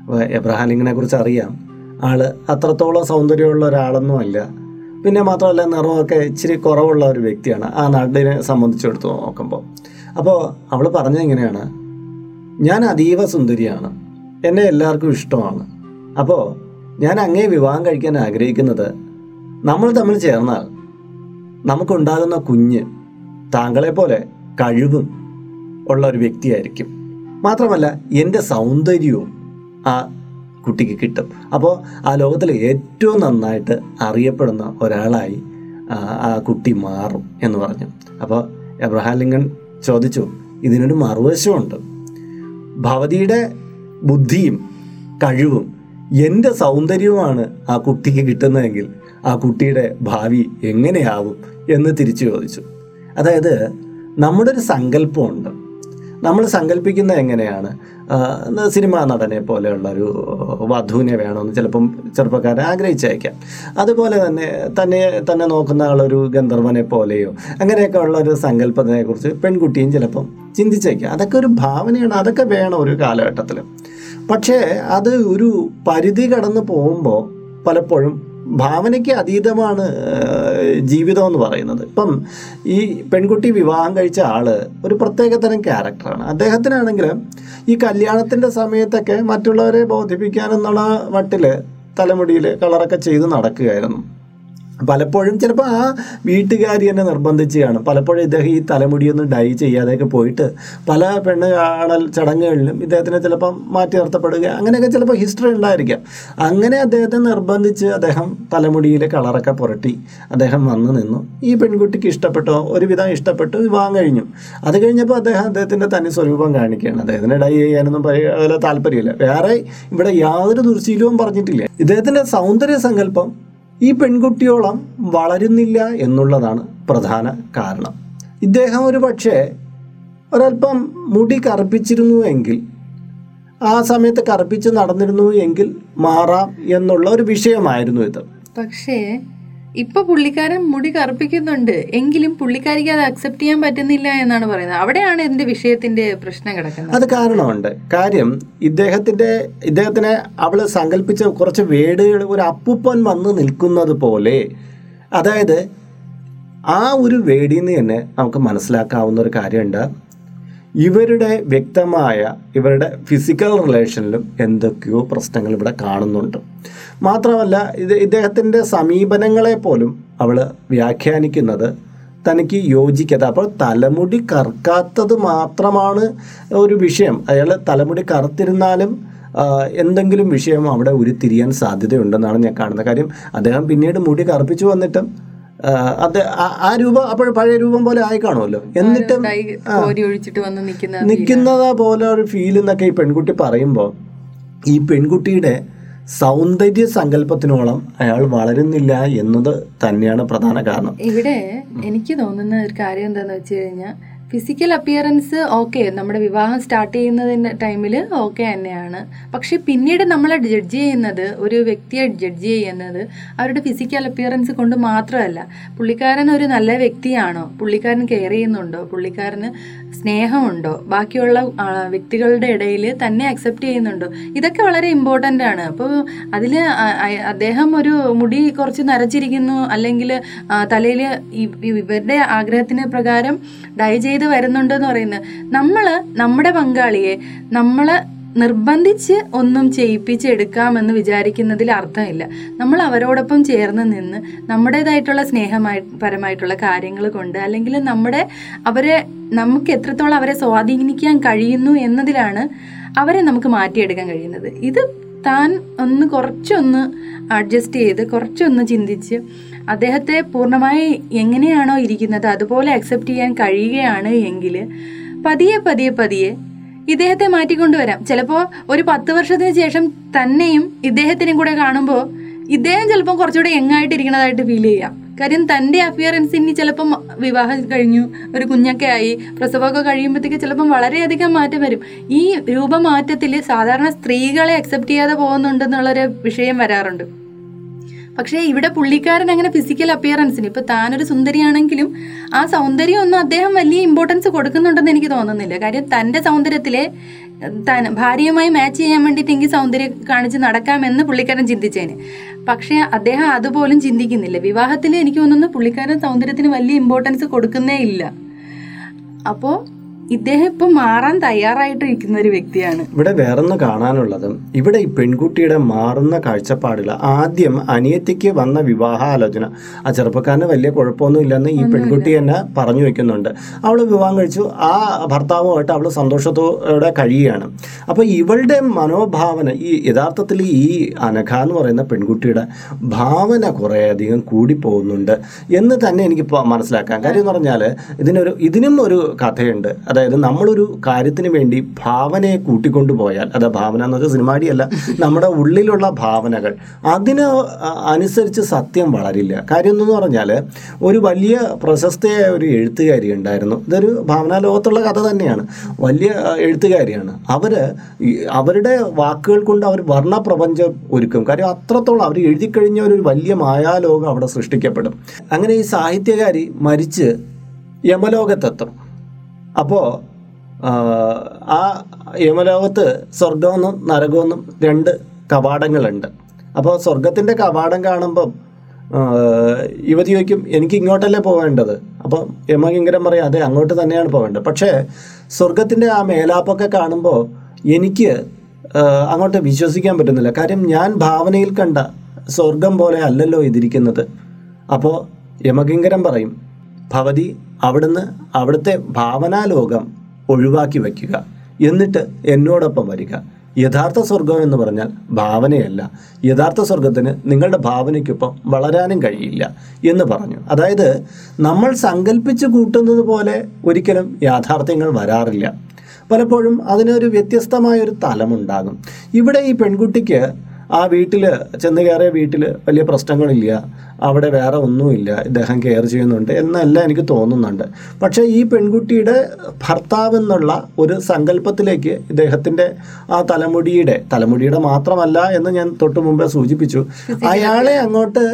അപ്പോൾ എബ്രഹാം ലിങ്കനെ കുറിച്ച് അറിയാം. ആൾ അത്രത്തോളം സൗന്ദര്യമുള്ള ഒരാളൊന്നും അല്ല. പിന്നെ മാത്രമല്ല നിറമൊക്കെ ഇച്ചിരി കുറവുള്ള ഒരു വ്യക്തിയാണ് ആ നാടിനെ സംബന്ധിച്ചെടുത്ത് നോക്കുമ്പോൾ. അപ്പോൾ അവൾ പറഞ്ഞത് എങ്ങനെയാണ് ഞാൻ അതീവ സുന്ദരിയാണ്. എന്നെ എല്ലാവർക്കും ഇഷ്ടമാണ്. അപ്പോൾ ഞാൻ അങ്ങേ വിവാഹം കഴിക്കാൻ ആഗ്രഹിക്കുന്നത് നമ്മൾ തമ്മിൽ ചേർന്നാൽ നമുക്കുണ്ടാകുന്ന കുഞ്ഞ് താങ്കളെ പോലെ കഴിവും ഉള്ള ഒരു വ്യക്തിയായിരിക്കും. മാത്രമല്ല എന്റെ സൗന്ദര്യവും ആ കുട്ടിക്ക് കിട്ടും. അപ്പോൾ ആ ലോകത്തിൽ ഏറ്റവും നന്നായിട്ട് അറിയപ്പെടുന്ന ഒരാളായി ആ, കുട്ടി മാറും എന്ന് പറഞ്ഞു. അപ്പോൾ എബ്രഹാം ലിങ്കൺ ചോദിച്ചു ഇതിനൊരു മറുവശമുണ്ട്. ഭവതിയുടെ ബുദ്ധിയും കഴിവും എന്റെ സൗന്ദര്യവുമാണ് ആ കുട്ടിക്ക് കിട്ടുന്നതെങ്കിൽ ആ കുട്ടിയുടെ ഭാവി എങ്ങനെയാവും? എന്ന് തിരിച്ചു ചോദിച്ചു. അതായത് നമ്മുടെ ഒരു സങ്കല്പമുണ്ട്. നമ്മൾ സങ്കല്പിക്കുന്നത് എങ്ങനെയാണ്? സിനിമാ നടനെ പോലെയുള്ള ഒരു വധുവിനെ വേണമെന്ന് ചിലപ്പം ചെറുപ്പക്കാരൻ ആഗ്രഹിച്ചേക്കാം. അതുപോലെ തന്നെ തന്നെ തന്നെ നോക്കുന്ന ആളൊരു ഗന്ധർവനെ പോലെയോ അങ്ങനെയൊക്കെ ഉള്ള ഒരു സങ്കല്പത്തിനെക്കുറിച്ച് പെൺകുട്ടിയും ചിലപ്പം ചിന്തിച്ചേക്കാം. അതൊക്കെ ഒരു ഭാവനയാണ് അതൊക്കെ വേണം ഒരു കാലഘട്ടത്തിൽ പക്ഷേ അത് ഒരു പരിധി കടന്ന് പോകുമ്പോൾ പലപ്പോഴും ഭാവനയ്ക്ക് അതീതമാണ് ജീവിതം എന്ന് പറയുന്നത്. ഇപ്പം ഈ പെൺകുട്ടി വിവാഹം കഴിച്ച ആൾ ഒരു പ്രത്യേക തരം ക്യാരക്ടറാണ്. അദ്ദേഹത്തിനാണെങ്കിൽ ഈ കല്യാണത്തിന്റെ സമയത്തൊക്കെ മറ്റുള്ളവരെ ബോധിപ്പിക്കാനെന്നുള്ള മട്ടിൽ തലമുടിയിൽ കളറൊക്കെ ചെയ്ത് നടക്കുകയായിരുന്നു. പലപ്പോഴും ചിലപ്പോൾ ആ വീട്ടുകാരി എന്നെ നിർബന്ധിച്ച് കാണും പലപ്പോഴും ഇദ്ദേഹം ഈ തലമുടിയൊന്നും ഡൈ ചെയ്യാതെയൊക്കെ പോയിട്ട് പല പെണ്ണ് കാണൽ ചടങ്ങുകളിലും ഇദ്ദേഹത്തിനെ ചിലപ്പം മാറ്റി നിർത്തപ്പെടുക അങ്ങനെയൊക്കെ ചിലപ്പോൾ ഹിസ്റ്ററി ഉണ്ടായിരിക്കാം. അങ്ങനെ അദ്ദേഹത്തെ നിർബന്ധിച്ച് അദ്ദേഹം തലമുടിയിലെ കളറൊക്കെ പുരട്ടി അദ്ദേഹം വന്നു നിന്നു. ഈ പെൺകുട്ടിക്ക് ഇഷ്ടപ്പെട്ടോ? ഒരുവിധം ഇഷ്ടപ്പെട്ടു വിവാഹം കഴിഞ്ഞു. അത് കഴിഞ്ഞപ്പോൾ അദ്ദേഹം അദ്ദേഹത്തിന്റെ തനി സ്വരൂപം കാണിക്കുകയാണ്. അദ്ദേഹത്തിന് ഡൈ ചെയ്യാനൊന്നും വല്ല താല്പര്യമില്ല. വേറെ ഇവിടെ യാതൊരു ദുർശീലവും പറഞ്ഞിട്ടില്ല. ഇദ്ദേഹത്തിന്റെ സൗന്ദര്യ സങ്കല്പം ഈ പെൺകുട്ടിയോളം വളരുന്നില്ല എന്നുള്ളതാണ് പ്രധാന കാരണം. ഇദ്ദേഹം ഒരു പക്ഷേ ഒരല്പം മുടി കറുപ്പിച്ചിരുന്നു എങ്കിൽ ആ സമയത്ത് കറുപ്പിച്ച് നടന്നിരുന്നു എങ്കിൽ മാറാം എന്നുള്ള ഒരു വിഷയമായിരുന്നു ഇത്. പക്ഷേ ഇപ്പൊ പുള്ളിക്കാരൻ മുടി കറുപ്പിക്കുന്നുണ്ട്. എങ്കിലും പുള്ളിക്കാരിക്ക് അത് അക്സെപ്റ്റ് ചെയ്യാൻ പറ്റുന്നില്ല എന്നാണ് പറയുന്നത്. അവിടെയാണ് ഇതിന്റെ വിഷയത്തിന്റെ പ്രശ്നം കിടക്കുന്നത്. അത് കാരണമുണ്ട്. കാര്യം ഇദ്ദേഹത്തിന്റെ ഇദ്ദേഹത്തിനെ അവൾ സങ്കല്പിച്ച കുറച്ച് വേടുകൾ ഒരു അപ്പൂപ്പൻ വന്ന് നിൽക്കുന്നത് പോലെ അതായത് ആ ഒരു വേടിയിൽ നിന്ന് തന്നെ നമുക്ക് മനസ്സിലാക്കാവുന്ന ഒരു കാര്യമുണ്ട്. ഇവരുടെ വ്യക്തമായ ഇവരുടെ ഫിസിക്കൽ റിലേഷനിലും എന്തൊക്കെയോ പ്രശ്നങ്ങൾ ഇവിടെ കാണുന്നുണ്ട്. മാത്രമല്ല ഇത് ഇദ്ദേഹത്തിന്റെ സമീപനങ്ങളെ പോലും അവൾ വ്യാഖ്യാനിക്കുന്നത് തനിക്ക് യോജിക്കാത്ത അപ്പോൾ തലമുടി കറുക്കാത്തത് മാത്രമാണ് ഒരു വിഷയം. അയാൾ തലമുടി കറുത്തിരുന്നാലും എന്തെങ്കിലും വിഷയം അവിടെ ഉരുത്തിരിയാൻ സാധ്യതയുണ്ടെന്നാണ് ഞാൻ കാണുന്നത്. കാര്യം അദ്ദേഹം പിന്നീട് മുടി കറുപ്പിച്ചു വന്നിട്ടും അത് ആ- രൂപം അപ്പോൾ പഴയ രൂപം പോലെ ആയി കാണുമല്ലോ. എന്നിട്ടും നിൽക്കുന്നത് പോലെ ഒരു ഫീൽ എന്നൊക്കെ ഈ പെൺകുട്ടി പറയുമ്പോൾ ഈ പെൺകുട്ടിയുടെ സൗന്ദര്യ സങ്കല്പത്തിനോളം അയാൾ വളരുന്നില്ല എന്നത് തന്നെയാണ് പ്രധാന കാരണം. ഇവിടെ എനിക്ക് തോന്നുന്ന ഒരു കാര്യം എന്താണെന്ന് വെച്ച് കഴിഞ്ഞാൽ ഫിസിക്കൽ അപ്പിയറൻസ് ഓക്കെ നമ്മുടെ വിവാഹം സ്റ്റാർട്ട് ചെയ്യുന്നതിന്റെ ടൈമിൽ ഓക്കെ തന്നെയാണ്. പക്ഷെ പിന്നീട് നമ്മൾ ജഡ്ജ് ചെയ്യുന്നത് ഒരു വ്യക്തിയെ ജഡ്ജ് ചെയ്യുന്നത് അവരുടെ ഫിസിക്കൽ അപ്പിയറൻസ് കൊണ്ട് മാത്രമല്ല. പുള്ളിക്കാരൻ ഒരു നല്ല വ്യക്തിയാണോ? പുള്ളിക്കാരൻ കെയർ ചെയ്യുന്നുണ്ടോ? പുള്ളിക്കാരന് സ്നേഹമുണ്ടോ? ബാക്കിയുള്ള വ്യക്തികളുടെ ഇടയിൽ തന്നെ അക്സെപ്റ്റ് ചെയ്യുന്നുണ്ടോ? ഇതൊക്കെ വളരെ ഇമ്പോർട്ടന്റ് ആണ്. അപ്പോൾ അതിൽ അദ്ദേഹം ഒരു മുടി കുറച്ച് നരച്ചിരിക്കുന്നു അല്ലെങ്കിൽ തലയിൽ ഇവരുടെ ആഗ്രഹത്തിന് പ്രകാരം ഡൈ ചെയ്ത് വരുന്നുണ്ടെന്ന് പറയുന്നത് നമ്മൾ നമ്മുടെ പങ്കാളിയെ നമ്മൾ നിർബന്ധിച്ച് ഒന്നും ചെയ്യിപ്പിച്ചെടുക്കാമെന്ന് വിചാരിക്കുന്നതിൽ അർത്ഥമില്ല. നമ്മൾ അവരോടൊപ്പം ചേർന്ന് നിന്ന് നമ്മുടേതായിട്ടുള്ള സ്നേഹമായി പരമായിട്ടുള്ള കാര്യങ്ങൾ കൊണ്ട് അല്ലെങ്കിൽ നമ്മുടെ അവരെ നമുക്ക് എത്രത്തോളം അവരെ സ്വാധീനിക്കാൻ കഴിയുന്നു എന്നതിലാണ് അവരെ നമുക്ക് മാറ്റിയെടുക്കാൻ കഴിയുന്നത്. ഇത് താൻ ഒന്ന് കുറച്ചൊന്ന് അഡ്ജസ്റ്റ് ചെയ്ത് കുറച്ചൊന്ന് ചിന്തിച്ച് അദ്ദേഹത്തെ പൂർണമായി എങ്ങനെയാണോ ഇരിക്കുന്നത് അതുപോലെ അക്സെപ്റ്റ് ചെയ്യാൻ കഴിയുകയാണ് എങ്കിൽ പതിയെ പതിയെ പതിയെ ഇദ്ദേഹത്തെ മാറ്റിക്കൊണ്ടുവരാം. ചിലപ്പോൾ ഒരു പത്ത് വർഷത്തിന് ശേഷം തന്നെയും ഇദ്ദേഹത്തിനും കൂടെ കാണുമ്പോൾ ഇദ്ദേഹം ചിലപ്പോൾ കുറച്ചുകൂടെ യങ്ങായിട്ടിരിക്കുന്നതായിട്ട് ഫീൽ ചെയ്യാം. കാര്യം തന്റെ അപ്പിയറൻസ് ഇനി ചിലപ്പം വിവാഹം കഴിഞ്ഞു ഒരു കുഞ്ഞൊക്കെ ആയി പ്രസവമൊക്കെ കഴിയുമ്പോഴത്തേക്ക് ചിലപ്പം വളരെയധികം മാറ്റം വരും. ഈ രൂപമാറ്റത്തിൽ സാധാരണ സ്ത്രീകളെ അക്സെപ്റ്റ് ചെയ്യാതെ പോകുന്നുണ്ടെന്നുള്ളൊരു വിഷയം വരാറുണ്ട്. പക്ഷേ ഇവിടെ പുള്ളിക്കാരൻ അങ്ങനെ ഫിസിക്കൽ അപ്പിയറൻസിന് ഇപ്പൊ താനൊരു സുന്ദരിയാണെങ്കിലും ആ സൗന്ദര്യം ഒന്നും അദ്ദേഹം വലിയ ഇമ്പോർട്ടൻസ് കൊടുക്കുന്നുണ്ടെന്ന് എനിക്ക് തോന്നുന്നില്ല. കാര്യം തന്റെ സൗന്ദര്യത്തിലെ താൻ ഭാര്യയുമായി മാച്ച് ചെയ്യാൻ വേണ്ടിയിട്ട് എനിക്ക് സൗന്ദര്യം കാണിച്ച് നടക്കാമെന്ന് പുള്ളിക്കാരൻ ചിന്തിച്ചേനെ. പക്ഷേ അദ്ദേഹം അതുപോലും ചിന്തിക്കുന്നില്ല. വിവാഹത്തിൽ എനിക്ക് തോന്നുന്നു പുള്ളിക്കാരൻ സൗന്ദര്യത്തിന് വലിയ ഇമ്പോർട്ടൻസ് കൊടുക്കുന്നേ ഇല്ല. അപ്പോൾ ഇദ്ദേഹം ഇപ്പൊ മാറാൻ തയ്യാറായിട്ടിരിക്കുന്ന ഒരു വ്യക്തിയാണ്. ഇവിടെ വേറൊന്ന് കാണാനുള്ളത്. ഇവിടെ ഈ പെൺകുട്ടിയുടെ മാറുന്ന കാഴ്ചപ്പാടിൽ ആദ്യം അനിയത്തിക്ക് വന്ന വിവാഹാലോചന. ആ ചെറുപ്പക്കാരന് വലിയ കുഴപ്പമൊന്നും ഇല്ലെന്ന് ഈ പെൺകുട്ടി തന്നെ പറഞ്ഞു വെക്കുന്നുണ്ട്. അവൾ വിവാഹം കഴിച്ചു. ആ ഭർത്താവുമായിട്ട് അവൾ സന്തോഷത്തോടെ കഴിയുകയാണ്. അപ്പോൾ ഇവളുടെ മനോഭാവന ഈ യഥാർത്ഥത്തിൽ ഈ അനഘ എന്ന് പറയുന്ന പെൺകുട്ടിയുടെ ഭാവന കൂടി കൂടിപ്പോകുന്നുണ്ട് എന്ന് തന്നെ എനിക്ക് മനസ്സിലാക്കാം. കാര്യം എന്ന് പറഞ്ഞാൽ ഇതിനൊരു ഇതിനും ഒരു കഥയുണ്ട്. അതായത് നമ്മളൊരു കാര്യത്തിന് വേണ്ടി ഭാവനയെ കൂട്ടിക്കൊണ്ടു പോയാൽ അത് ഭാവന എന്ന് വെച്ചാൽ സിനിമാടിയല്ല നമ്മുടെ ഉള്ളിലുള്ള ഭാവനകൾ അതിന് അനുസരിച്ച് സത്യം വളരില്ല. കാര്യം എന്ന് പറഞ്ഞാൽ ഒരു വലിയ പ്രശസ്തയായ ഒരു എഴുത്തുകാരി ഉണ്ടായിരുന്നു. ഇതൊരു ഭാവനാ ലോകത്തുള്ള കഥ തന്നെയാണ്. വലിയ എഴുത്തുകാരിയാണ്. അവർ അവരുടെ വാക്കുകൾ കൊണ്ട് അവർ വർണപ്രപഞ്ചം ഒരുക്കും. കാര്യം അത്രത്തോളം അവർ എഴുതി കഴിഞ്ഞ ഒരു വലിയ മായാലോകം അവിടെ സൃഷ്ടിക്കപ്പെടും. അങ്ങനെ ഈ സാഹിത്യകാരി മരിച്ച് യമലോകത്തെത്തും. അപ്പോൾ ആ യമലോകത്ത് സ്വർഗമെന്നും നരകമെന്നും രണ്ട് കവാടങ്ങളുണ്ട്. അപ്പോൾ സ്വർഗത്തിന്റെ കവാടം കാണുമ്പം യുവതി ചോദിക്കും എനിക്ക് ഇങ്ങോട്ടല്ലേ പോകേണ്ടത് അപ്പം യമകിങ്കരം പറയും അതെ അങ്ങോട്ട് തന്നെയാണ് പോകേണ്ടത് പക്ഷേ സ്വർഗത്തിന്റെ ആ മേലാപ്പൊക്കെ കാണുമ്പോൾ എനിക്ക് അങ്ങോട്ട് വിശ്വസിക്കാൻ പറ്റുന്നില്ല. കാര്യം ഞാൻ ഭാവനയിൽ കണ്ട സ്വർഗം പോലെ അല്ലല്ലോ ഇതിരിക്കുന്നത്. അപ്പോൾ യമകിങ്കരം പറയും ഭവതി അവിടുന്ന് അവിടുത്തെ ഭാവനാലോകം ഒഴിവാക്കി വയ്ക്കുക. എന്നിട്ട് എന്നോടൊപ്പം വരിക. യഥാർത്ഥ സ്വർഗം എന്ന് പറഞ്ഞാൽ ഭാവനയല്ല. യഥാർത്ഥ സ്വർഗത്തിന് നിങ്ങളുടെ ഭാവനയ്ക്കൊപ്പം വളരാനും കഴിയില്ല എന്ന് പറഞ്ഞു. അതായത് നമ്മൾ സങ്കല്പിച്ച് കൂട്ടുന്നത് പോലെ ഒരിക്കലും യാഥാർത്ഥ്യങ്ങൾ വരാറില്ല. പലപ്പോഴും അതിനൊരു വ്യത്യസ്തമായൊരു തലമുണ്ടാകും. ഇവിടെ ഈ പെൺകുട്ടിക്ക് ആ വീട്ടിൽ ചെന്ന് കയറിയ വീട്ടിൽ വലിയ പ്രശ്നങ്ങളില്ല. അവിടെ വേറെ ഒന്നുമില്ല. ഇദ്ദേഹം കെയർ ചെയ്യുന്നുണ്ട് എന്നല്ല എനിക്ക് തോന്നുന്നുണ്ട്. പക്ഷേ ഈ പെൺകുട്ടിയുടെ ഭർത്താവ് എന്നുള്ള ഒരു സങ്കല്പത്തിലേക്ക് ഇദ്ദേഹത്തിന്റെ ആ തലമുടിയുടെ തലമുടിയുടെ മാത്രമല്ല എന്ന് ഞാൻ തൊട്ട് മുമ്പേ സൂചിപ്പിച്ചു. അയാളെ അങ്ങോട്ട്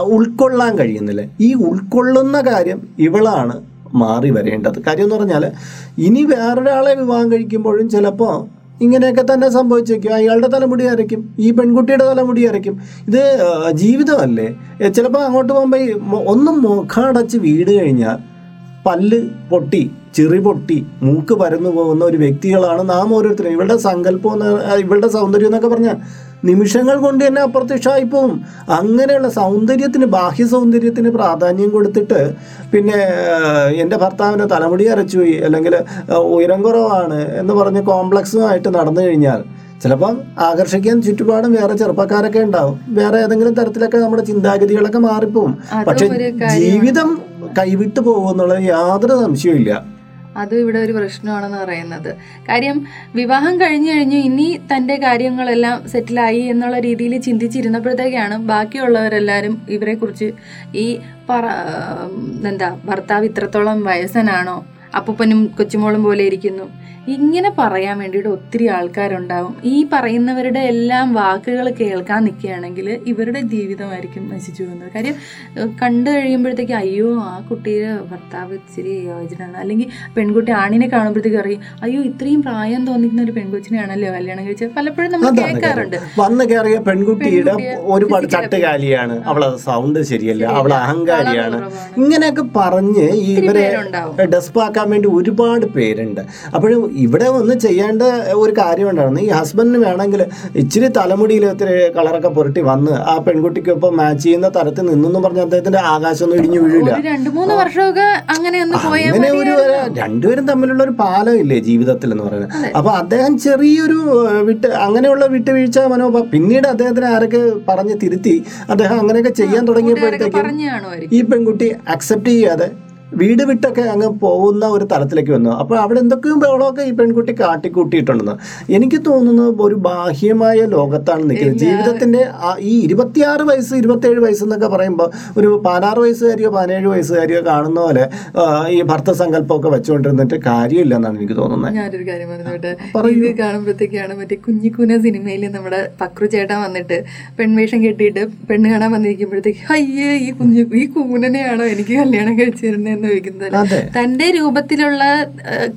ഉൾക്കൊള്ളാൻ കഴിയുന്നില്ല. ഈ ഉൾക്കൊള്ളുന്ന കാര്യം ഇവളാണ് മാറി വരേണ്ടത്. കാര്യം എന്ന് പറഞ്ഞാൽ ഇനി വേറൊരാളെ വിവാഹം കഴിക്കുമ്പോഴും ചിലപ്പോൾ ഇങ്ങനെയൊക്കെ തന്നെ സംഭവിച്ചേക്കും. അയാളുടെ തലമുടി അരയ്ക്കും ഈ പെൺകുട്ടിയുടെ തലമുടി അരയ്ക്കും. ഇത് ജീവിതമല്ലേ? ചിലപ്പോൾ അങ്ങോട്ട് പോകുമ്പോൾ ഒന്നും മുഖടച്ച് വീട് കഴിഞ്ഞാൽ പല്ല് പൊട്ടി ചെറി പൊട്ടി മൂക്ക് പരന്നു പോകുന്ന ഒരു വ്യക്തികളാണ് നാം ഓരോരുത്തരും. ഇവളുടെ സങ്കല്പം ഇവളുടെ സൗന്ദര്യം എന്നൊക്കെ പറഞ്ഞാൽ നിമിഷങ്ങൾ കൊണ്ട് തന്നെ അപ്രത്യക്ഷമായി പോവും. അങ്ങനെയുള്ള സൗന്ദര്യത്തിന് ബാഹ്യ സൗന്ദര്യത്തിന് പ്രാധാന്യം കൊടുത്തിട്ട് പിന്നെ എന്റെ ഭർത്താവിന്റെ തലമുടി അരച്ചുപോയി അല്ലെങ്കിൽ ഉയരം കുറവാണ് എന്ന് പറഞ്ഞ് കോംപ്ലക്സുമായിട്ട് നടന്നു കഴിഞ്ഞാൽ ചിലപ്പം ആകർഷിക്കാൻ ചുറ്റുപാടും വേറെ ചെറുപ്പക്കാരൊക്കെ ഉണ്ടാവും. വേറെ ഏതെങ്കിലും തരത്തിലൊക്കെ നമ്മുടെ ചിന്താഗതികളൊക്കെ മാറിപ്പോവും. പക്ഷെ ജീവിതം കൈവിട്ടു പോകുമെന്നുള്ള യാതൊരു സംശയവും ഇല്ല അതും ഇവിടെ ഒരു പ്രശ്നമാണെന്ന് പറയുന്നത്. കാര്യം വിവാഹം കഴിഞ്ഞു കഴിഞ്ഞു ഇനി തന്റെ കാര്യങ്ങളെല്ലാം സെറ്റിലായി എന്നുള്ള രീതിയിൽ ചിന്തിച്ചിരുന്നപ്പോഴത്തേക്കാണ് ബാക്കിയുള്ളവരെല്ലാവരും ഇവരെക്കുറിച്ച് ഈ പറ എന്താ ഭർത്താവ് ഇത്രത്തോളം വയസ്സനാണോ അപ്പൂപ്പനും കൊച്ചുമോളും പോലെ ഇരിക്കുന്നു. ഇങ്ങനെ പറയാൻ വേണ്ടിയിട്ട് ഒത്തിരി ആൾക്കാരുണ്ടാവും. ഈ പറയുന്നവരുടെ എല്ലാം വാക്കുകൾ കേൾക്കാൻ നിൽക്കുകയാണെങ്കിൽ ഇവരുടെ ജീവിതമായിരിക്കും നശിച്ചു പോകുന്നത്. കാര്യം കണ്ടു കഴിയുമ്പോഴത്തേക്ക് അയ്യോ ആ കുട്ടിയുടെ ഭർത്താവ് ഇച്ചിരി യോജനാണ് അല്ലെങ്കിൽ പെൺകുട്ടി ആണിനെ കാണുമ്പോഴത്തേക്ക് അറിയും അയ്യോ ഇത്രയും പ്രായം തോന്നിക്കുന്ന ഒരു പെൺകൊച്ചിനെയാണല്ലോ കല്യാണം കഴിച്ചത്? പലപ്പോഴും നമ്മൾ കേൾക്കാറുണ്ട്. വന്ന് കയറിയ പെൺകുട്ടിയുടെ ഒരു ചട്ടുകാലിയാണ്. അവളെ സൗണ്ട് ശരിയല്ല അവൾ അവളെ അഹങ്കാരിയാണ്. ഇങ്ങനെയൊക്കെ പറഞ്ഞ് ഇവരെ. ഡെസ്പാക്കാൻ വേണ്ടി ഒരുപാട് പേരുണ്ട്. അപ്പോഴും ഇവിടെ ഒന്ന് ചെയ്യേണ്ട ഒരു കാര്യം ഉണ്ടായിരുന്നു. ഈ ഹസ്ബൻഡിന് വേണമെങ്കിൽ ഇച്ചിരി തലമുടിയിൽ ഒത്തിരി കളറൊക്കെ പുരട്ടി വന്ന് ആ പെൺകുട്ടിക്കൊപ്പം മാച്ച് ചെയ്യുന്ന തരത്തിൽ നിന്നെന്ന് പറഞ്ഞ അദ്ദേഹത്തിന്റെ ആകാശം ഒന്നും ഇടിഞ്ഞു വീഴില്ല ഒരു രണ്ടു മൂന്ന് വർഷമൊക്കെ അങ്ങനെ ഒരു രണ്ടുപേരും തമ്മിലുള്ള ഒരു പാലം ഇല്ലേ ജീവിതത്തിൽ എന്ന് പറയുന്നത് അപ്പൊ അദ്ദേഹം ചെറിയൊരു വിട്ട് അങ്ങനെയുള്ള വിട്ടുവീഴ്ച മനോഭാവം പിന്നീട് അദ്ദേഹത്തിന് ആരൊക്കെ പറഞ്ഞ് തിരുത്തി അദ്ദേഹം അങ്ങനെയൊക്കെ ചെയ്യാൻ തുടങ്ങിയപ്പോഴത്തേക്കും ഈ പെൺകുട്ടി അക്സെപ്റ്റ് ചെയ്യാതെ വീട് വിട്ടൊക്കെ അങ്ങ് പോകുന്ന ഒരു തലത്തിലേക്ക് വന്നു. അപ്പോൾ അവിടെ എന്തൊക്കെയും ബഹളമൊക്കെ ഈ പെൺകുട്ടി കാട്ടിക്കൂട്ടിയിട്ടുണ്ടെന്ന് എനിക്ക് തോന്നുന്നത് ഒരു ബാഹ്യമായ ലോകത്താണ് നിൽക്കുന്നത്. ജീവിതത്തിന്റെ ഈ ഇരുപത്തിയാറ് വയസ്സ് ഇരുപത്തേഴ് വയസ്സ് എന്നൊക്കെ പറയുമ്പോൾ ഒരു പതിനാറ് വയസ്സുകാരിയോ പതിനേഴ് വയസ്സുകാരിയോ കാണുന്ന പോലെ ഈ ഭർത്ത സങ്കല്പമൊക്കെ വെച്ചുകൊണ്ടിരുന്നിട്ട് കാര്യമില്ല എന്നാണ് എനിക്ക് തോന്നുന്നത്. ഞാനൊരു കാര്യം പറഞ്ഞോട്ടെ പറയുന്നത് ഇത് കാണുമ്പോഴത്തേക്കാണ് മറ്റേ കുഞ്ഞിക്കൂന സിനിമയിൽ നമ്മുടെ പക്രു ചേട്ടൻ വന്നിട്ട് പെൺവേഷം കെട്ടിയിട്ട് പെണ്ണ് കാണാൻ വന്നിരിക്കുമ്പോഴത്തേക്ക് അയ്യേ ഈ കുഞ്ഞു ഈ കൂനനെയാണോ എനിക്ക് കല്യാണം കഴിച്ചു ചോദിക്കുന്നത് തന്റെ രൂപത്തിലുള്ള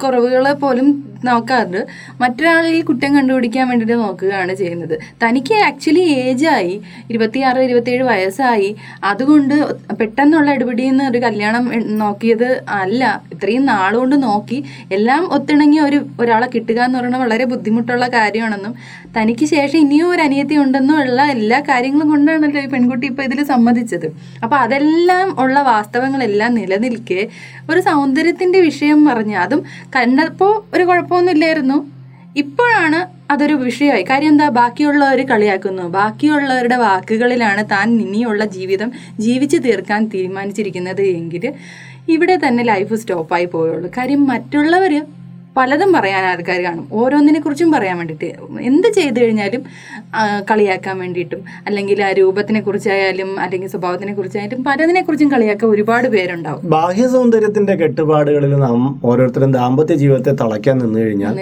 കുറവുകളെ പോലും നോക്കാറുണ്ട്. മറ്റൊരാളിൽ കുറ്റം കണ്ടുപിടിക്കാൻ വേണ്ടിയിട്ട് നോക്കുകയാണ് ചെയ്യുന്നത്. തനിക്ക് ആക്ച്വലി ഏജായി ഇരുപത്തിയാറ് ഇരുപത്തിയേഴ് വയസ്സായി. അതുകൊണ്ട് പെട്ടെന്നുള്ള ഇടപെടിയിൽ നിന്ന് ഒരു കല്യാണം നോക്കിയത് അല്ല. ഇത്രയും നാളുകൊണ്ട് നോക്കി എല്ലാം ഒത്തിണങ്ങി ഒരു ഒരാളെ കിട്ടുക എന്ന് പറയുന്നത് വളരെ ബുദ്ധിമുട്ടുള്ള കാര്യമാണെന്നും തനിക്ക് ശേഷം ഇനിയും ഒരു അനിയത്തി ഉണ്ടെന്നും ഉള്ള എല്ലാ കാര്യങ്ങളും കൊണ്ടാണല്ലോ ഈ പെൺകുട്ടി ഇപ്പോൾ ഇതിൽ സമ്മതിച്ചത്. അപ്പോൾ അതെല്ലാം ഉള്ള വാസ്തവങ്ങളെല്ലാം നിലനിൽക്കെ ഒരു സൗന്ദര്യത്തിന്റെ വിഷയം പറഞ്ഞ് അതും കണ്ടപ്പോൾ ഒരു കുഴപ്പമൊന്നുമില്ലായിരുന്നു. ഇപ്പോഴാണ് അതൊരു വിഷയമായി. കാര്യം എന്താ? ബാക്കിയുള്ളവർ കളിയാക്കുന്നു. ബാക്കിയുള്ളവരുടെ വാക്കുകളിലാണ് താൻ ഇനിയുള്ള ജീവിതം ജീവിച്ചു തീർക്കാൻ തീരുമാനിച്ചിരിക്കുന്നത് എങ്കിൽ ഇവിടെ തന്നെ ലൈഫ് സ്റ്റോപ്പായി പോയുള്ളൂ കാര്യം മറ്റുള്ളവർ പലതും പറയാൻ ആൾക്കാർ കാണും. ഓരോന്നിനെ കുറിച്ചും പറയാൻ വേണ്ടിയിട്ട് എന്ത് ചെയ്തു കഴിഞ്ഞാലും കളിയാക്കാൻ വേണ്ടിയിട്ടും അല്ലെങ്കിൽ ആ രൂപത്തിനെ കുറിച്ചായാലും അല്ലെങ്കിൽ സ്വഭാവത്തിനെ കുറിച്ചായാലും പലതിനെ കുറിച്ചും കളിയാക്കാൻ ഒരുപാട് പേരുണ്ടാവും. ബാഹ്യ സൗന്ദര്യത്തിന്റെ കെട്ടുപാടുകളിൽ നാം ഓരോരുത്തരും ദാമ്പത്യ ജീവിതത്തെ തളയ്ക്കാൻ നിന്ന് കഴിഞ്ഞാൽ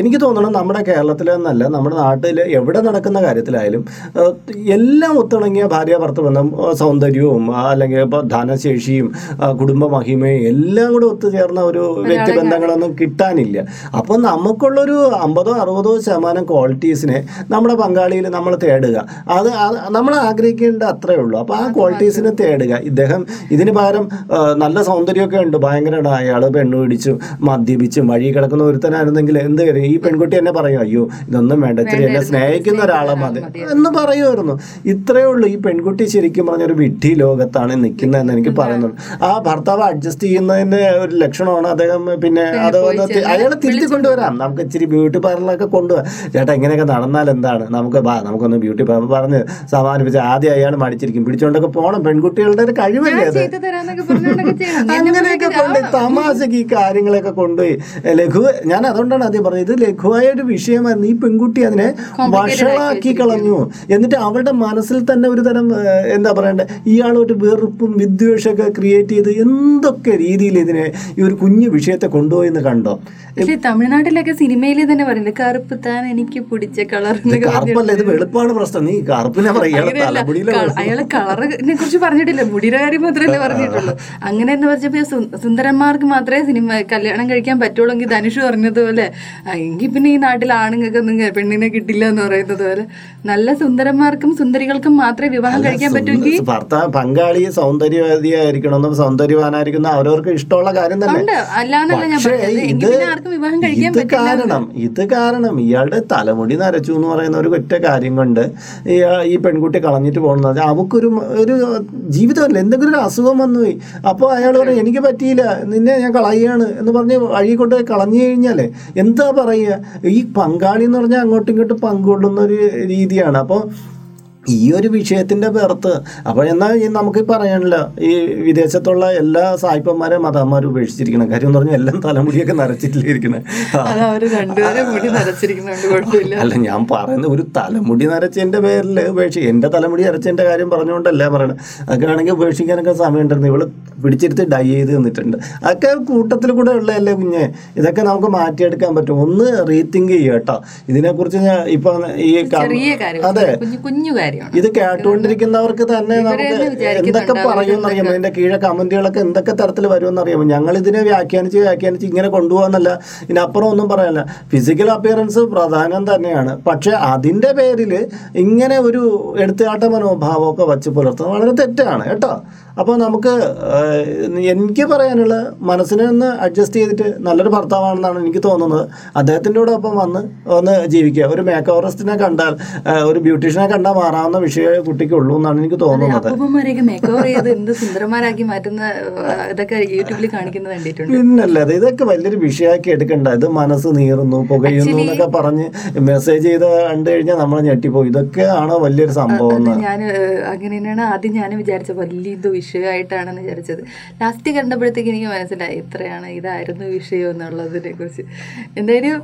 എനിക്ക് തോന്നണം നമ്മുടെ കേരളത്തിലെന്നല്ല നമ്മുടെ നാട്ടിൽ എവിടെ നടക്കുന്ന കാര്യത്തിലായാലും എല്ലാം ഒത്തിണങ്ങിയ ഭാര്യ ഭർത്തബന്ധം സൗന്ദര്യവും അല്ലെങ്കിൽ ധനശേഷിയും കുടുംബ മഹിമയും എല്ലാം കൂടെ ഒത്തുചേർന്ന ഒരു വ്യക്തിബന്ധങ്ങളൊന്നും കിട്ടാനില്ല അപ്പോൾ നമുക്കുള്ളൊരു അമ്പതോ അറുപതോ ശതമാനം ക്വാളിറ്റീസിനെ നമ്മുടെ പങ്കാളിയിൽ നമ്മൾ തേടുക. അത് നമ്മൾ ആഗ്രഹിക്കേണ്ട അത്രേ ഉള്ളൂ. അപ്പോൾ ആ ക്വാളിറ്റീസിനെ തേടുക. ഇദ്ദേഹം ഇതിന് പകരം നല്ല സൗന്ദര്യമൊക്കെ ഉണ്ട്. ഭയങ്കരമാണ് അയാൾ പെണ്ണു പിടിച്ചും മദ്യപിച്ചും വഴി കിടക്കുന്ന ഒരുത്തനായിരുന്നെങ്കിൽ എന്ത് കാര്യം? ഈ പെൺകുട്ടി എന്നെ പറയും അയ്യോ ഇതൊന്നും വേണ്ട. ഇത്തിരി എന്നെ സ്നേഹിക്കുന്ന ഒരാളെ മതി. എന്ന് പറയുമായിരുന്നു. ഇത്രയേ ഉള്ളൂ. ഈ പെൺകുട്ടി ശരിക്കും പറഞ്ഞ ഒരു വിഡ്ഢി ലോകത്താണ് നിൽക്കുന്നതെന്ന് എനിക്ക് പറയുന്നുള്ളൂ ആ ഭർത്താവ് അഡ്ജസ്റ്റ് ചെയ്യുന്നതിന്റെ ഒരു ലക്ഷണമാണ് അദ്ദേഹം പിന്നെ അത് അയാളെ തിരിച്ചു കൊണ്ടുവരാം. നമുക്ക് ഇച്ചിരി ബ്യൂട്ടി പാർലറൊക്കെ കൊണ്ടുപോകാം ചേട്ടാ ഇങ്ങനെയൊക്കെ നടന്നാൽ എന്താണ്? നമുക്ക് വാ നമുക്കൊന്ന് ബ്യൂട്ടി പാർലർ പറഞ്ഞ് സമാനിപ്പിച്ച് ആദ്യം അയാൾ മടിച്ചിരിക്കും. പിടിച്ചോണ്ടൊക്കെ പോകണം പെൺകുട്ടികളുടെ ഒരു കഴിവല്ലേ അത്? അങ്ങനെയൊക്കെ കൊണ്ട് തമാശക്ക് ഈ കാര്യങ്ങളൊക്കെ കൊണ്ടുപോയി. ലഘു ഞാൻ അതുകൊണ്ടാണ് ആദ്യം പറഞ്ഞത്. ഇത് ലഘുവായ ഒരു വിഷയമായിരുന്നു. ഈ പെൺകുട്ടി അതിനെ വഷളാക്കി കളഞ്ഞു. എന്നിട്ട് അവളുടെ മനസ്സിൽ തന്നെ ഒരു തരം എന്താ പറയണ്ടേ? ഇയാളോട്ട് വെറുപ്പും വിദ്വേഷമൊക്കെ ക്രിയേറ്റ് ചെയ്ത് എന്തൊക്കെ രീതിയിൽ ഇതിനെ ഈ ഒരു കുഞ്ഞു വിഷയത്തെ കൊണ്ടുപോയി എന്ന് കണ്ടോ? പക്ഷെ തമിഴ്നാട്ടിലൊക്കെ സിനിമയിൽ തന്നെ പറയുന്നത് കറുപ്പ് താൻ എനിക്ക് പിടിച്ച കളർ കറുപ്പല്ല ഇത് വെളുപ്പാണ് പ്രശ്നം. നീ കറുപ്പിനെ അയാളെ കളറിനെ കുറിച്ച് പറഞ്ഞിട്ടില്ല മുടിയുടെ കാര്യം മാത്രമല്ലേ പറഞ്ഞിട്ടുള്ളൂ. അങ്ങനെ എന്ന് പറഞ്ഞപ്പോ സുന്ദരന്മാർക്ക് മാത്രമേ സിനിമ കല്യാണം കഴിക്കാൻ പറ്റുള്ളൂ എങ്കിൽ ധനുഷ് പറഞ്ഞതുപോലെ "ആ, എങ്കിൽ പിന്നെ ഈ നാട്ടിൽ ആണുങ്ങൾക്ക് ഒന്നും പെണ്ണിനെ കിട്ടില്ല എന്ന് പറയുന്നത് പോലെ. നല്ല സുന്ദരന്മാർക്കും സുന്ദരികൾക്കും മാത്രമേ വിവാഹം കഴിക്കാൻ പറ്റുമെങ്കിൽ ഭർത്താവ് പങ്കാളി സൗന്ദര്യവാദിയായിരിക്കണം സൗന്ദര്യവാനായിരിക്കുന്ന അവരവർക്ക് ഇഷ്ടമുള്ള കാര്യം തന്നെ. അല്ലാന്നല്ല ഞാൻ പറഞ്ഞത്. ഇത് കാരണം ഇത് കാരണം ഇയാളുടെ തലമുടി നരച്ചു എന്ന് പറയുന്ന ഒരു ഒറ്റ കാര്യം കൊണ്ട് ഈ- ഈ പെൺകുട്ടി കളഞ്ഞിട്ട് പോകുന്നത് അവക്കൊരു ഒരു ജീവിതമല്ല എന്തെങ്കിലും ഒരു അസുഖം വന്നുപോയി അപ്പോൾ അയാൾ പറയും എനിക്ക് പറ്റിയില്ല നിന്നെ ഞാൻ കളയുകയാണ് എന്ന് പറഞ്ഞ് വഴി കൊണ്ട് കളഞ്ഞു കഴിഞ്ഞാലേ എന്താ പറയുക? ഈ പങ്കാളി എന്ന് പറഞ്ഞാൽ അങ്ങോട്ടും ഇങ്ങോട്ടും പങ്കുകൊള്ളുന്ന ഒരു രീതിയാണ്. അപ്പോൾ ഈ ഒരു വിഷയത്തിന്റെ പുറത്ത്. അപ്പോൾ എന്നാൽ ഈ നമുക്ക് പറയാനില്ല ഈ വിദേശത്തുള്ള എല്ലാ സായിപ്പന്മാരെ മതാന്മാരും ഉപേക്ഷിച്ചിരിക്കണം കാര്യം എന്ന് പറഞ്ഞാൽ എല്ലാം തലമുടിയൊക്കെ നരച്ചിട്ടിരിക്കുന്നത് ഇരിക്കുന്നത് അല്ല ഞാൻ പറയുന്നത് ഒരു തലമുടി നരച്ചതിന്റെ പേരിൽ ഉപേക്ഷി എന്റെ തലമുടി നരച്ചതിന്റെ കാര്യം പറഞ്ഞുകൊണ്ടല്ല പറയണത് അതൊക്കെ ആണെങ്കിൽ ഉപേക്ഷിക്കാനൊക്കെ സമയമുണ്ടായിരുന്നു. ഇവൾ പിടിച്ചെടുത്ത് ഡൈ ചെയ്ത് തന്നിട്ടുണ്ട് അതൊക്കെ കൂട്ടത്തിൽ കൂടെ ഉള്ളതല്ലേ കുഞ്ഞെ? ഇതൊക്കെ നമുക്ക് മാറ്റിയെടുക്കാൻ പറ്റും. ഒന്ന് റീതിങ്ക് ചെയ്യട്ടോ ഇതിനെക്കുറിച്ച് ഞാൻ ഇപ്പൊ ഈ അതെ. കുഞ്ഞു കാര്യമാണ് ഇത് കേട്ടുകൊണ്ടിരിക്കുന്നവർക്ക് തന്നെ നമുക്ക് എന്തൊക്കെ പറയും ഇതിന്റെ കീഴെ കമന്റുകളൊക്കെ എന്തൊക്കെ തരത്തിൽ വരുമെന്ന് അറിയാമോ ഞങ്ങൾ ഇതിനെ വ്യാഖ്യാനിച്ച് വ്യാഖ്യാനിച്ച് ഇങ്ങനെ കൊണ്ടുപോകാന്നല്ല ഇതിനപ്പുറം ഒന്നും പറയാനല്ല. ഫിസിക്കൽ അപ്പിയറൻസ് പ്രധാനം തന്നെയാണ്. പക്ഷെ അതിന്റെ പേരിൽ ഇങ്ങനെ ഒരു എടുത്തുകാട്ട മനോഭാവമൊക്കെ വച്ച് പുലർത്തുന്നത് വളരെ തെറ്റാണ്. കേട്ടോ? അപ്പോൾ നമുക്ക് എനിക്ക് പറയാനുള്ള മനസ്സിനെ ഒന്ന് അഡ്ജസ്റ്റ് ചെയ്തിട്ട് നല്ലൊരു ഭർത്താവാണെന്നാണ് എനിക്ക് തോന്നുന്നത്. അദ്ദേഹത്തിന്റെ കൂടെ ഒപ്പം വന്ന് ഒന്ന് ജീവിക്കുക. ഒരു മേക്ക് ഓവറിസ്റ്റിനെ കണ്ടാൽ ഒരു ബ്യൂട്ടീഷ്യനെ കണ്ടാൽ മാറാവുന്ന വിഷയമേ കുട്ടിക്ക് ഉള്ളൂ എന്നാണ് എനിക്ക് തോന്നുന്നത്. സുന്ദരന്മാരാക്കി മാറ്റുന്ന ഇതൊക്കെ യൂട്യൂബിൽ കാണിക്കുന്നത് കണ്ടിട്ടുണ്ട്. പിന്നല്ലാതെ ഇതൊക്കെ വലിയൊരു വിഷയമാക്കി എടുക്കണ്ട. ഇത് മനസ്സ് നീറുന്നു പുകയുന്നു എന്നൊക്കെ പറഞ്ഞ് മെസ്സേജ് ചെയ്ത് കണ്ടു കഴിഞ്ഞാൽ നമ്മൾ ഞെട്ടിപ്പോയി ഇതൊക്കെയാണ് വലിയൊരു സംഭവം ഞാൻ അങ്ങനെ തന്നെയാണ് ആദ്യം ഞാൻ വിചാരിച്ച വലിയ വിഷയമായിട്ടാണെന്ന് വിചാരിച്ചത്. ലാസ്റ്റ് കണ്ടപ്പോഴത്തേക്ക് എനിക്ക് മനസ്സിലായി ഇത്രയാണ് ഇതായിരുന്നു വിഷയം എന്നുള്ളതിനെ കുറിച്ച്. എന്തായാലും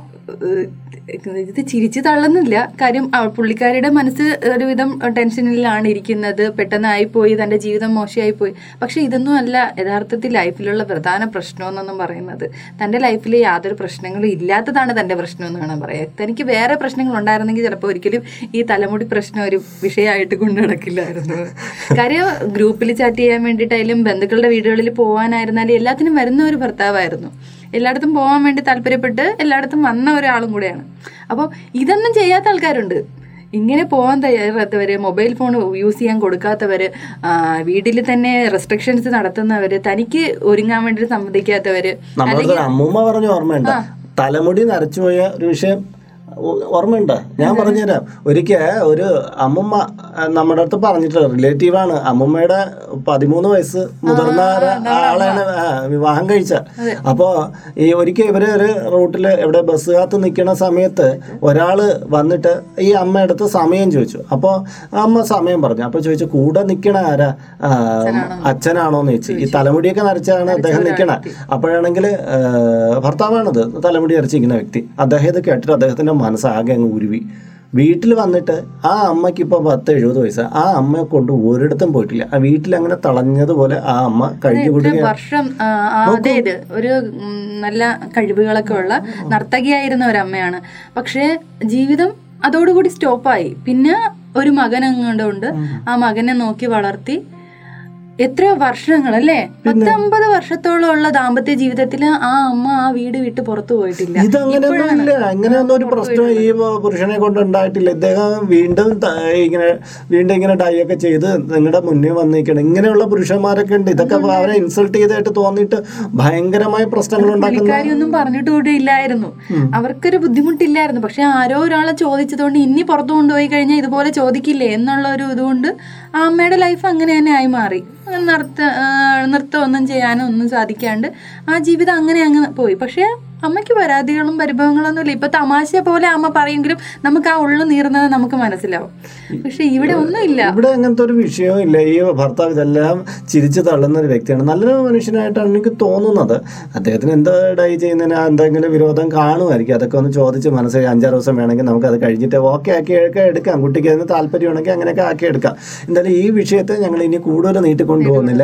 ഇത് ചിരിച്ചു തള്ളുന്നില്ല. കാര്യം പുള്ളിക്കാരിയുടെ മനസ്സ് ഒരുവിധം ടെൻഷനിലാണ് ഇരിക്കുന്നത്. പെട്ടെന്ന് പോയി തന്റെ ജീവിതം മോശമായി പോയി പക്ഷെ ഇതൊന്നും അല്ല യഥാർത്ഥത്തിൽ ലൈഫിലുള്ള പ്രധാന പ്രശ്നമെന്നൊന്നും പറയുന്നത്. തന്റെ ലൈഫിൽ യാതൊരു പ്രശ്നങ്ങളും ഇല്ലാത്തതാണ് തന്റെ പ്രശ്നം എന്ന് വേണം പറയാം തനിക്ക് വേറെ പ്രശ്നങ്ങൾ ഉണ്ടായിരുന്നെങ്കിൽ ചിലപ്പോൾ ഒരിക്കലും ഈ തലമുടി പ്രശ്നം ഒരു വിഷയമായിട്ട് കൊണ്ടു നടക്കില്ലായിരുന്നു കാര്യം ഗ്രൂപ്പിൽ ചാറ്റ് ചെയ്യാൻ വേണ്ടിയിട്ടായാലും ബന്ധുക്കളുടെ വീടുകളിൽ പോകാനായിരുന്നാലും എല്ലാത്തിനും വരുന്ന ഒരു ഭർത്താവായിരുന്നു. എല്ലായിടത്തും പോകാൻ വേണ്ടി താല്പര്യപ്പെട്ട് എല്ലായിടത്തും വന്ന ഒരാളും കൂടെയാണ്. അപ്പോൾ ഇതൊന്നും ചെയ്യാത്ത ആൾക്കാരുണ്ട്. ഇങ്ങനെ പോകാൻ തയ്യാറാത്തവർ മൊബൈൽ ഫോൺ യൂസ് ചെയ്യാൻ കൊടുക്കാത്തവർ വീട്ടിൽ തന്നെ റെസ്ട്രിക്ഷൻസ് നടത്തുന്നവർ തനിക്ക് ഒരുങ്ങാൻ വേണ്ടി സമ്മതിക്കാത്തവർ അമ്മൂമ്മ പറഞ്ഞ ഓർമ്മയുണ്ട്. തലമുടി നരച്ചുപോയ ഒരു വിഷയം ഓർമ്മയുണ്ട്? ഞാൻ പറഞ്ഞുതരാം. ഒരിക്കൽ ഒരു അമ്മുമ്മ നമ്മുടെ അടുത്ത് പറഞ്ഞിട്ട് റിലേറ്റീവാണ് അമ്മമ്മയുടെ പതിമൂന്ന് വയസ്സ് മുതിർന്ന ആളാണ് വിവാഹം കഴിച്ച. അപ്പോ ഈ ഒരിക്കൽ ഇവർ ഒരു റൂട്ടിൽ എവിടെ ബസ് കാത്ത് നിൽക്കുന്ന സമയത്ത് ഒരാൾ വന്നിട്ട് ഈ അമ്മയുടെ അടുത്ത് സമയം ചോദിച്ചു. അപ്പോൾ അമ്മ സമയം പറഞ്ഞു. അപ്പോൾ ചോദിച്ചു കൂടെ നിൽക്കണ ആരാ? ആ, അച്ഛനാണോന്ന് ചോദിച്ചു. ഈ തലമുടിയൊക്കെ നരച്ചാണ് അദ്ദേഹം നിൽക്കണ അപ്പോഴാണെങ്കിൽ ഭർത്താവാണത് തലമുടി നരച്ചിരിക്കുന്ന വ്യക്തി. അദ്ദേഹം ഇത് കേട്ടിട്ട് അദ്ദേഹത്തിന്റെ മനസ്സാകെ അങ്ങ് ഉരുവി. വീട്ടിൽ വന്നിട്ട് ആ അമ്മയ്ക്ക് ഇപ്പോൾ പത്ത് എഴുപത് വയസ്സ്. ആ അമ്മയെ കൊണ്ട് ഒരിടത്തും പോയിട്ടില്ല. ആ വീട്ടിൽ അങ്ങനെ തളഞ്ഞതുപോലെ ആ അമ്മ കഴിഞ്ഞു ഇത്ര കൂടി വർഷം അതായത് ഒരു നല്ല കഴിവുകളൊക്കെ ഉള്ള നർത്തകിയായിരുന്ന ഒരു അമ്മയാണ് പക്ഷേ ജീവിതം അതോടുകൂടി സ്റ്റോപ്പായി. പിന്നെ ഒരു മകൻ അങ്ങോട്ടുണ്ട് ആ മകനെ നോക്കി വളർത്തി എത്രയോ വർഷങ്ങൾ അല്ലേ പത്തമ്പത് വർഷത്തോളം ഉള്ള ദാമ്പത്യ ജീവിതത്തിൽ ആ അമ്മ ആ വീട് വിട്ട് പുറത്തു പോയിട്ടില്ല. ഇതങ്ങനെയൊന്നുമില്ല അങ്ങനെയൊന്നും ഒരു പ്രശ്നം ഈ പുരുഷനെ കൊണ്ട് ഉണ്ടായിട്ടില്ല. ഇദ്ദേഹം വീണ്ടും ഇങ്ങനെ വീണ്ടും ഇങ്ങനെ ഡൈ ഒക്കെ ചെയ്ത് നിങ്ങളുടെ മുന്നേ വന്നിരിക്കണം ഇങ്ങനെയുള്ള പുരുഷന്മാരൊക്കെ ഉണ്ട്. ഇതൊക്കെ അവരെ ഇൻസൾട്ട് ചെയ്തായിട്ട് തോന്നിയിട്ട് ഭയങ്കരമായ പ്രശ്നങ്ങൾ ഉണ്ടാക്കുന്ന പറഞ്ഞിട്ട് കൂടി ഇല്ലായിരുന്നു. അവർക്കൊരു ബുദ്ധിമുട്ടില്ലായിരുന്നു. പക്ഷെ ആരോ ഒരാളെ ചോദിച്ചതുകൊണ്ട് ഇനി പുറത്തു കൊണ്ടുപോയി കഴിഞ്ഞാൽ ഇതുപോലെ ചോദിക്കില്ലേ എന്നുള്ള ഒരു ഇതുകൊണ്ട് ആ അമ്മയുടെ ലൈഫ് അങ്ങനെ തന്നെ ആയി മാറി. നൃത്ത നൃത്തം ഒന്നും ചെയ്യാനോ ഒന്നും സാധിക്കാണ്ട് ആ ജീവിതം അങ്ങനെ അങ്ങ് പോയി. പക്ഷേ അമ്മയ്ക്ക് പരാതികളും പരിഭവങ്ങളൊന്നും ഇല്ല ഇപ്പൊ തമാശ പോലെ അമ്മ പറയെങ്കിലും നമുക്ക് ആ ഉള്ളു നീറുന്നത് നമുക്ക് മനസ്സിലാവും. പക്ഷെ ഇവിടെ ഒന്നുമില്ല. ഇവിടെ അങ്ങനത്തെ ഒരു വിഷയവും ഇല്ല. ഈ ഭർത്താവ് ഇതെല്ലാം ചിരിച്ചു തള്ളുന്ന ഒരു വ്യക്തിയാണ്. നല്ലൊരു മനുഷ്യനായിട്ടാണ് എനിക്ക് തോന്നുന്നത്. അദ്ദേഹത്തിന് എന്താ ഡൈ ചെയ്യുന്നതിന് എന്തെങ്കിലും വിരോധം കാണുമായിരിക്കും. അതൊക്കെ ഒന്ന് ചോദിച്ച് മനസ്സിൽ അഞ്ചാറ് ദിവസം വേണമെങ്കിൽ നമുക്ക് അത് കഴിഞ്ഞിട്ട് ഓക്കെ ആക്കി എടുക്കാം കുട്ടിക്ക് അതിന് താല്പര്യമാണെങ്കിൽ അങ്ങനെയൊക്കെ ആക്കി എടുക്കാം. എന്തായാലും ഈ വിഷയത്തെ ഞങ്ങൾ ഇനി കൂടുതൽ നീട്ടിക്കൊണ്ടുപോകുന്നില്ല.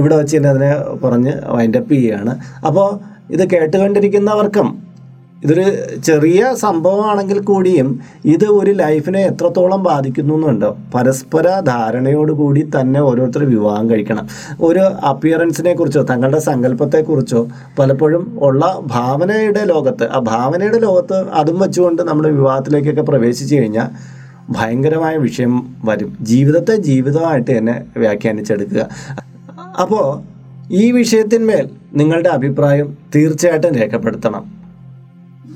ഇവിടെ വെച്ച് തന്നെ അതിനെ പറഞ്ഞ് വൈൻഡപ്പ് ചെയ്യുകയാണ്. അപ്പോൾ ഇത് കേട്ടുകൊണ്ടിരിക്കുന്നവർക്കും ഇതൊരു ചെറിയ സംഭവമാണെങ്കിൽ കൂടിയും ഇത് ഒരു ലൈഫിനെ എത്രത്തോളം ബാധിക്കുന്നു എന്നുണ്ടോ. പരസ്പര ധാരണയോടുകൂടി തന്നെ ഓരോരുത്തർ വിവാഹം കഴിക്കണം. ഒരു അപ്പിയറൻസിനെ കുറിച്ചോ തങ്ങളുടെ സങ്കല്പത്തെക്കുറിച്ചോ പലപ്പോഴും ഉള്ള ഭാവനയുടെ ലോകത്ത് ആ ഭാവനയുടെ ലോകത്ത് അതും വെച്ചുകൊണ്ട് നമ്മൾ വിവാഹത്തിലേക്കൊക്കെ പ്രവേശിച്ചു കഴിഞ്ഞാൽ ഭയങ്കരമായ വിഷയം വരും. ജീവിതത്തെ ജീവിതമായിട്ട് തന്നെ വ്യാഖ്യാനിച്ചെടുക്കുക. അപ്പോൾ ഈ വിഷയത്തിന്മേൽ നിങ്ങളുടെ അഭിപ്രായം തീർച്ചയായിട്ടും രേഖപ്പെടുത്തണം.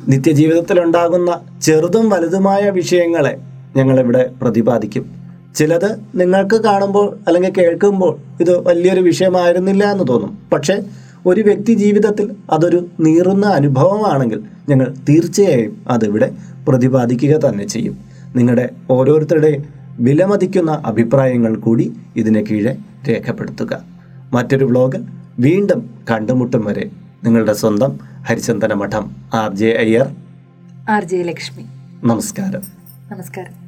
നിത്യജീവിതത്തിലുണ്ടാകുന്ന ചെറുതും വലുതുമായ വിഷയങ്ങളെ ഞങ്ങളിവിടെ പ്രതിപാദിക്കും. ചിലത് നിങ്ങൾക്ക് കാണുമ്പോൾ അല്ലെങ്കിൽ കേൾക്കുമ്പോൾ ഇത് വലിയൊരു വിഷയമായിരുന്നില്ല എന്ന് തോന്നും. പക്ഷേ ഒരു വ്യക്തി ജീവിതത്തിൽ അതൊരു നീറുന്ന അനുഭവമാണെങ്കിൽ ഞങ്ങൾ തീർച്ചയായും അതിവിടെ പ്രതിപാദിക്കുക തന്നെ ചെയ്യും. നിങ്ങളുടെ ഓരോരുത്തരുടെയും വിലമതിക്കുന്ന അഭിപ്രായങ്ങൾ കൂടി ഇതിന് കീഴെ രേഖപ്പെടുത്തുക. മറ്റൊരു വ്ലോഗിൽ വീണ്ടും കണ്ടുമുട്ടും വരെ നിങ്ങളുടെ സ്വന്തം ഹരിചന്ദന മഠം R J Iyer. R J Lakshmi. നമസ്കാരം. നമസ്കാരം.